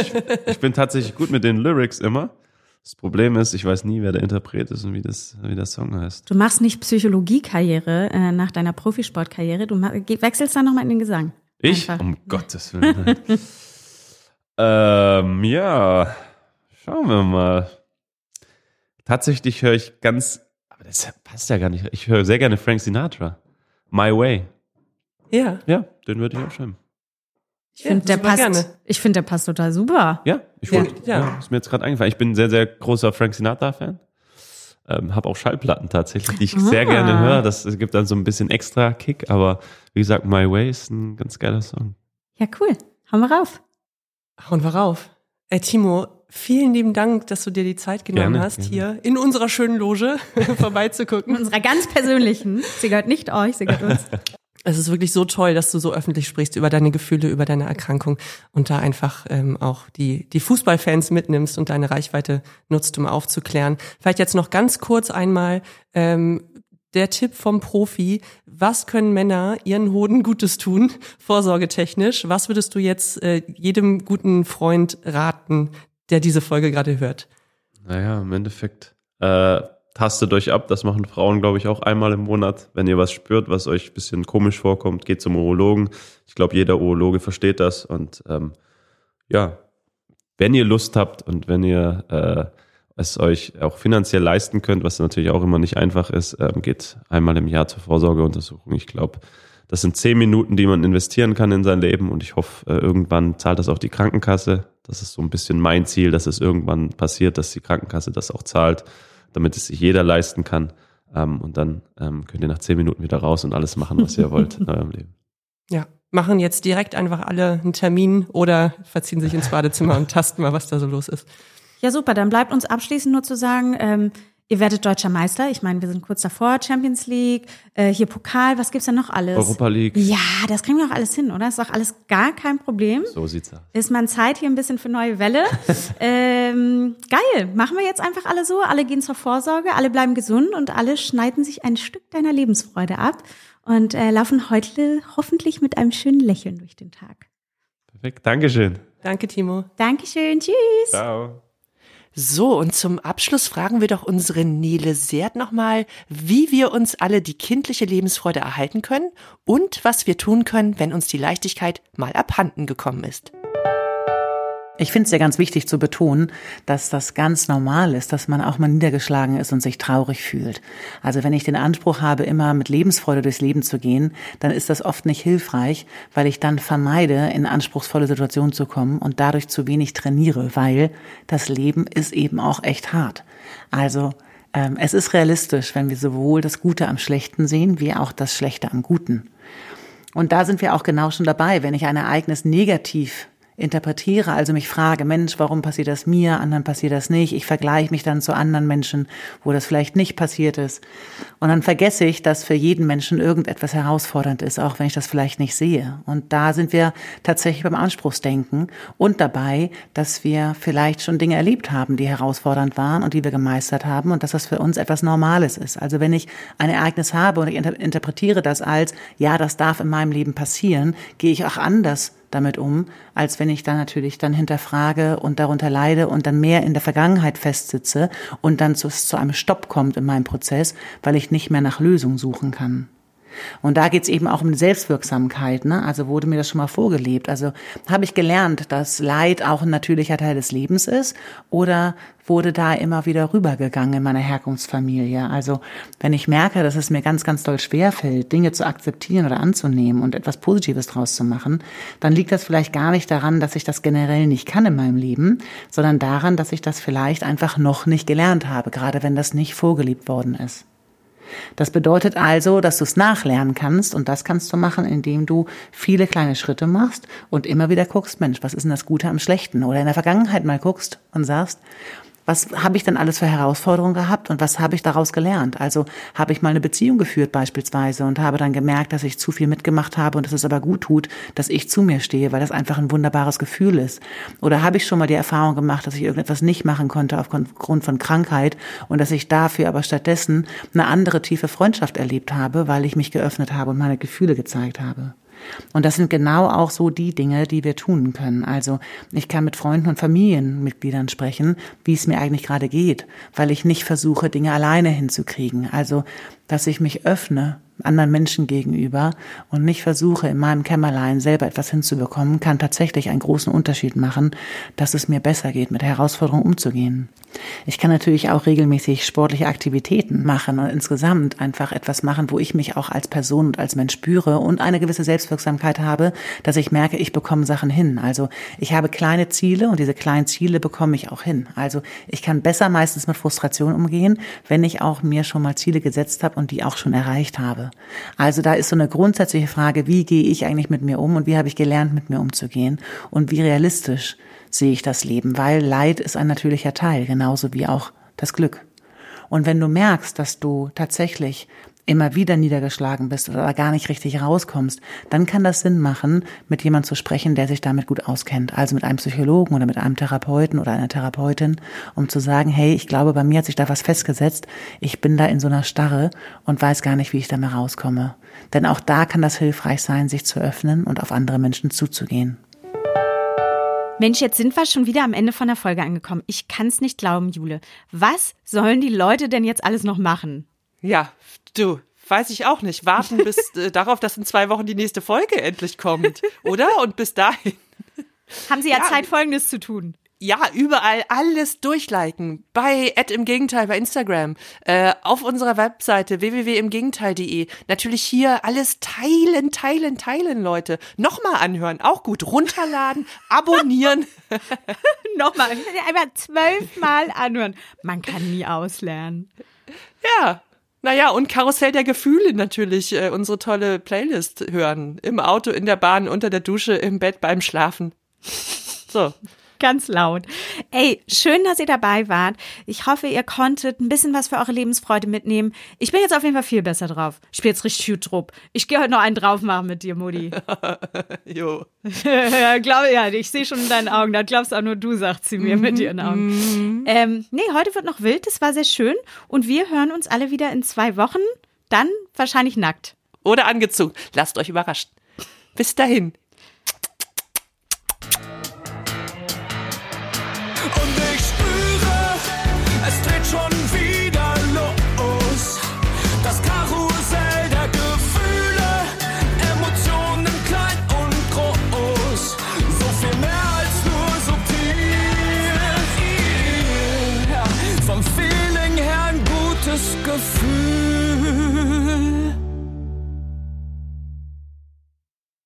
ich, ich bin tatsächlich gut mit den Lyrics immer. Das Problem ist, ich weiß nie, wer der Interpret ist und wie, das, wie der Song heißt. Du machst nicht Psychologiekarriere äh, nach deiner Profisportkarriere. Du wechselst dann nochmal in den Gesang. Ich? Einfach. Um Gottes Willen. ähm, ja, schauen wir mal. Tatsächlich höre ich ganz, aber das passt ja gar nicht. Ich höre sehr gerne Frank Sinatra. My Way. Ja, Ja, den würde ich auch schreiben. Ich finde, der passt. gerne. Ich finde, der passt total super. Ja, ich wollte, ja. ja. ist mir jetzt gerade eingefallen. Ich bin ein sehr, sehr großer Frank Sinatra-Fan. Ähm, habe auch Schallplatten tatsächlich, die ich sehr Ah. gerne höre. Das gibt dann so ein bisschen extra Kick, aber wie gesagt, My Way ist ein ganz geiler Song. Ja, cool. Hauen wir rauf. hauen wir rauf. Ey, Timo, vielen lieben Dank, dass du dir die Zeit genommen Gerne, hast, gerne. hier in unserer schönen Loge In vorbeizugucken. unserer ganz persönlichen. Sie gehört nicht euch, sie gehört uns. Es ist wirklich so toll, dass du so öffentlich sprichst über deine Gefühle, über deine Erkrankung und da einfach ähm, auch die, die Fußballfans mitnimmst und deine Reichweite nutzt, um aufzuklären. Vielleicht jetzt noch ganz kurz einmal ähm, der Tipp vom Profi. Was können Männer ihren Hoden Gutes tun, vorsorgetechnisch? Was würdest du jetzt äh, jedem guten Freund raten, der diese Folge gerade hört? Naja, im Endeffekt äh, tastet euch ab. Das machen Frauen, glaube ich, auch einmal im Monat. Wenn ihr was spürt, was euch ein bisschen komisch vorkommt, geht zum Urologen. Ich glaube, jeder Urologe versteht das. Und ähm, ja, wenn ihr Lust habt und wenn ihr äh, es euch auch finanziell leisten könnt, was natürlich auch immer nicht einfach ist, ähm, geht einmal im Jahr zur Vorsorgeuntersuchung. Ich glaube, das sind zehn Minuten, die man investieren kann in sein Leben und ich hoffe, äh, irgendwann zahlt das auch die Krankenkasse. Das ist so ein bisschen mein Ziel, dass es irgendwann passiert, dass die Krankenkasse das auch zahlt, damit es sich jeder leisten kann. Ähm, und dann ähm, könnt ihr nach zehn Minuten wieder raus und alles machen, was ihr wollt in eurem Leben. Ja, machen jetzt direkt einfach alle einen Termin oder verziehen sich ins Badezimmer und tasten mal, was da so los ist. Ja, super. Dann bleibt uns abschließend nur zu sagen, ähm, Ihr werdet deutscher Meister. Ich meine, wir sind kurz davor. Champions League, äh, hier Pokal, was gibt's denn noch alles? Europa League. Ja, das kriegen wir auch alles hin, oder? Ist doch alles gar kein Problem. So sieht's aus. Ist man Zeit hier ein bisschen für neue Welle? ähm, geil. Machen wir jetzt einfach alle so. Alle gehen zur Vorsorge, alle bleiben gesund und alle schneiden sich ein Stück deiner Lebensfreude ab und äh, laufen heute hoffentlich mit einem schönen Lächeln durch den Tag. Perfekt. Dankeschön. Danke, Timo. Dankeschön. Tschüss. Ciao. So, und zum Abschluss fragen wir doch unsere Nele Seert nochmal, wie wir uns alle die kindliche Lebensfreude erhalten können und was wir tun können, wenn uns die Leichtigkeit mal abhanden gekommen ist. Ich finde es ja ganz wichtig zu betonen, dass das ganz normal ist, dass man auch mal niedergeschlagen ist und sich traurig fühlt. Also wenn ich den Anspruch habe, immer mit Lebensfreude durchs Leben zu gehen, dann ist das oft nicht hilfreich, weil ich dann vermeide, in anspruchsvolle Situationen zu kommen und dadurch zu wenig trainiere, weil das Leben ist eben auch echt hart. Also ähm, es ist realistisch, wenn wir sowohl das Gute am Schlechten sehen, wie auch das Schlechte am Guten. Und da sind wir auch genau schon dabei, wenn ich ein Ereignis negativ interpretiere, also mich frage, Mensch, warum passiert das mir, anderen passiert das nicht, ich vergleiche mich dann zu anderen Menschen, wo das vielleicht nicht passiert ist. Und dann vergesse ich, dass für jeden Menschen irgendetwas herausfordernd ist, auch wenn ich das vielleicht nicht sehe. Und da sind wir tatsächlich beim Anspruchsdenken und dabei, dass wir vielleicht schon Dinge erlebt haben, die herausfordernd waren und die wir gemeistert haben und dass das für uns etwas Normales ist. Also wenn ich ein Ereignis habe und ich interpretiere das als, ja, das darf in meinem Leben passieren, gehe ich auch anders damit um, als wenn ich dann natürlich dann hinterfrage und darunter leide und dann mehr in der Vergangenheit festsitze und dann zu, zu einem Stopp kommt in meinem Prozess, weil ich nicht mehr nach Lösungen suchen kann. Und da geht's eben auch um Selbstwirksamkeit. Ne? Also wurde mir das schon mal vorgelebt. Also habe ich gelernt, dass Leid auch ein natürlicher Teil des Lebens ist oder wurde da immer wieder rübergegangen in meiner Herkunftsfamilie. Also wenn ich merke, dass es mir ganz, ganz doll schwer fällt, Dinge zu akzeptieren oder anzunehmen und etwas Positives draus zu machen, dann liegt das vielleicht gar nicht daran, dass ich das generell nicht kann in meinem Leben, sondern daran, dass ich das vielleicht einfach noch nicht gelernt habe, gerade wenn das nicht vorgelebt worden ist. Das bedeutet also, dass du es nachlernen kannst und das kannst du machen, indem du viele kleine Schritte machst und immer wieder guckst, Mensch, was ist denn das Gute am Schlechten? Oder in der Vergangenheit mal guckst und sagst, was habe ich denn alles für Herausforderungen gehabt und was habe ich daraus gelernt? Also habe ich mal eine Beziehung geführt beispielsweise und habe dann gemerkt, dass ich zu viel mitgemacht habe und dass es aber gut tut, dass ich zu mir stehe, weil das einfach ein wunderbares Gefühl ist. Oder habe ich schon mal die Erfahrung gemacht, dass ich irgendetwas nicht machen konnte aufgrund von Krankheit und dass ich dafür aber stattdessen eine andere tiefe Freundschaft erlebt habe, weil ich mich geöffnet habe und meine Gefühle gezeigt habe. Und das sind genau auch so die Dinge, die wir tun können. Also ich kann mit Freunden und Familienmitgliedern sprechen, wie es mir eigentlich gerade geht, weil ich nicht versuche, Dinge alleine hinzukriegen. Also, dass ich mich öffne anderen Menschen gegenüber und nicht versuche, in meinem Kämmerlein selber etwas hinzubekommen, kann tatsächlich einen großen Unterschied machen, dass es mir besser geht, mit Herausforderungen umzugehen. Ich kann natürlich auch regelmäßig sportliche Aktivitäten machen und insgesamt einfach etwas machen, wo ich mich auch als Person und als Mensch spüre und eine gewisse Selbstwirksamkeit habe, dass ich merke, ich bekomme Sachen hin. Also ich habe kleine Ziele und diese kleinen Ziele bekomme ich auch hin. Also ich kann besser meistens mit Frustration umgehen, wenn ich auch mir schon mal Ziele gesetzt habe und die auch schon erreicht habe. Also da ist so eine grundsätzliche Frage, wie gehe ich eigentlich mit mir um und wie habe ich gelernt, mit mir umzugehen und wie realistisch sehe ich das Leben, weil Leid ist ein natürlicher Teil, genauso wie auch das Glück. Und wenn du merkst, dass du tatsächlich immer wieder niedergeschlagen bist oder gar nicht richtig rauskommst, dann kann das Sinn machen, mit jemand zu sprechen, der sich damit gut auskennt. Also mit einem Psychologen oder mit einem Therapeuten oder einer Therapeutin, um zu sagen, hey, ich glaube, bei mir hat sich da was festgesetzt. Ich bin da in so einer Starre und weiß gar nicht, wie ich da mehr rauskomme. Denn auch da kann das hilfreich sein, sich zu öffnen und auf andere Menschen zuzugehen. Mensch, jetzt sind wir schon wieder am Ende von der Folge angekommen. Ich kann es nicht glauben, Jule. Was sollen die Leute denn jetzt alles noch machen? Ja, du, weiß ich auch nicht. Warten bis äh, darauf, dass in zwei Wochen die nächste Folge endlich kommt, oder? Und bis dahin. Haben Sie ja, ja Zeit, Folgendes zu tun. Ja, überall alles durchliken. Bei Ad im Gegenteil, bei Instagram, äh, auf unserer Webseite www.imgegenteil.de. Natürlich hier alles teilen, teilen, teilen, Leute. Nochmal anhören, auch gut. Runterladen, abonnieren. Nochmal, einmal zwölfmal anhören. Man kann nie auslernen. Ja, naja, und Karussell der Gefühle natürlich, äh, unsere tolle Playlist hören. Im Auto, in der Bahn, unter der Dusche, im Bett, beim Schlafen. So. Ganz laut. Ey, schön, dass ihr dabei wart. Ich hoffe, ihr konntet ein bisschen was für eure Lebensfreude mitnehmen. Ich bin jetzt auf jeden Fall viel besser drauf. Ich spiele jetzt richtig Shoot-Trupp. Ich gehe heute noch einen drauf machen mit dir, Mutti. jo. glaube ja, ich sehe schon in deinen Augen. Das glaubst auch nur du, sagt sie mir mit ihren Augen. Ähm, nee, heute wird noch wild. Das war sehr schön. Und wir hören uns alle wieder in zwei Wochen. Dann wahrscheinlich nackt. Oder angezogen. Lasst euch überraschen. Bis dahin.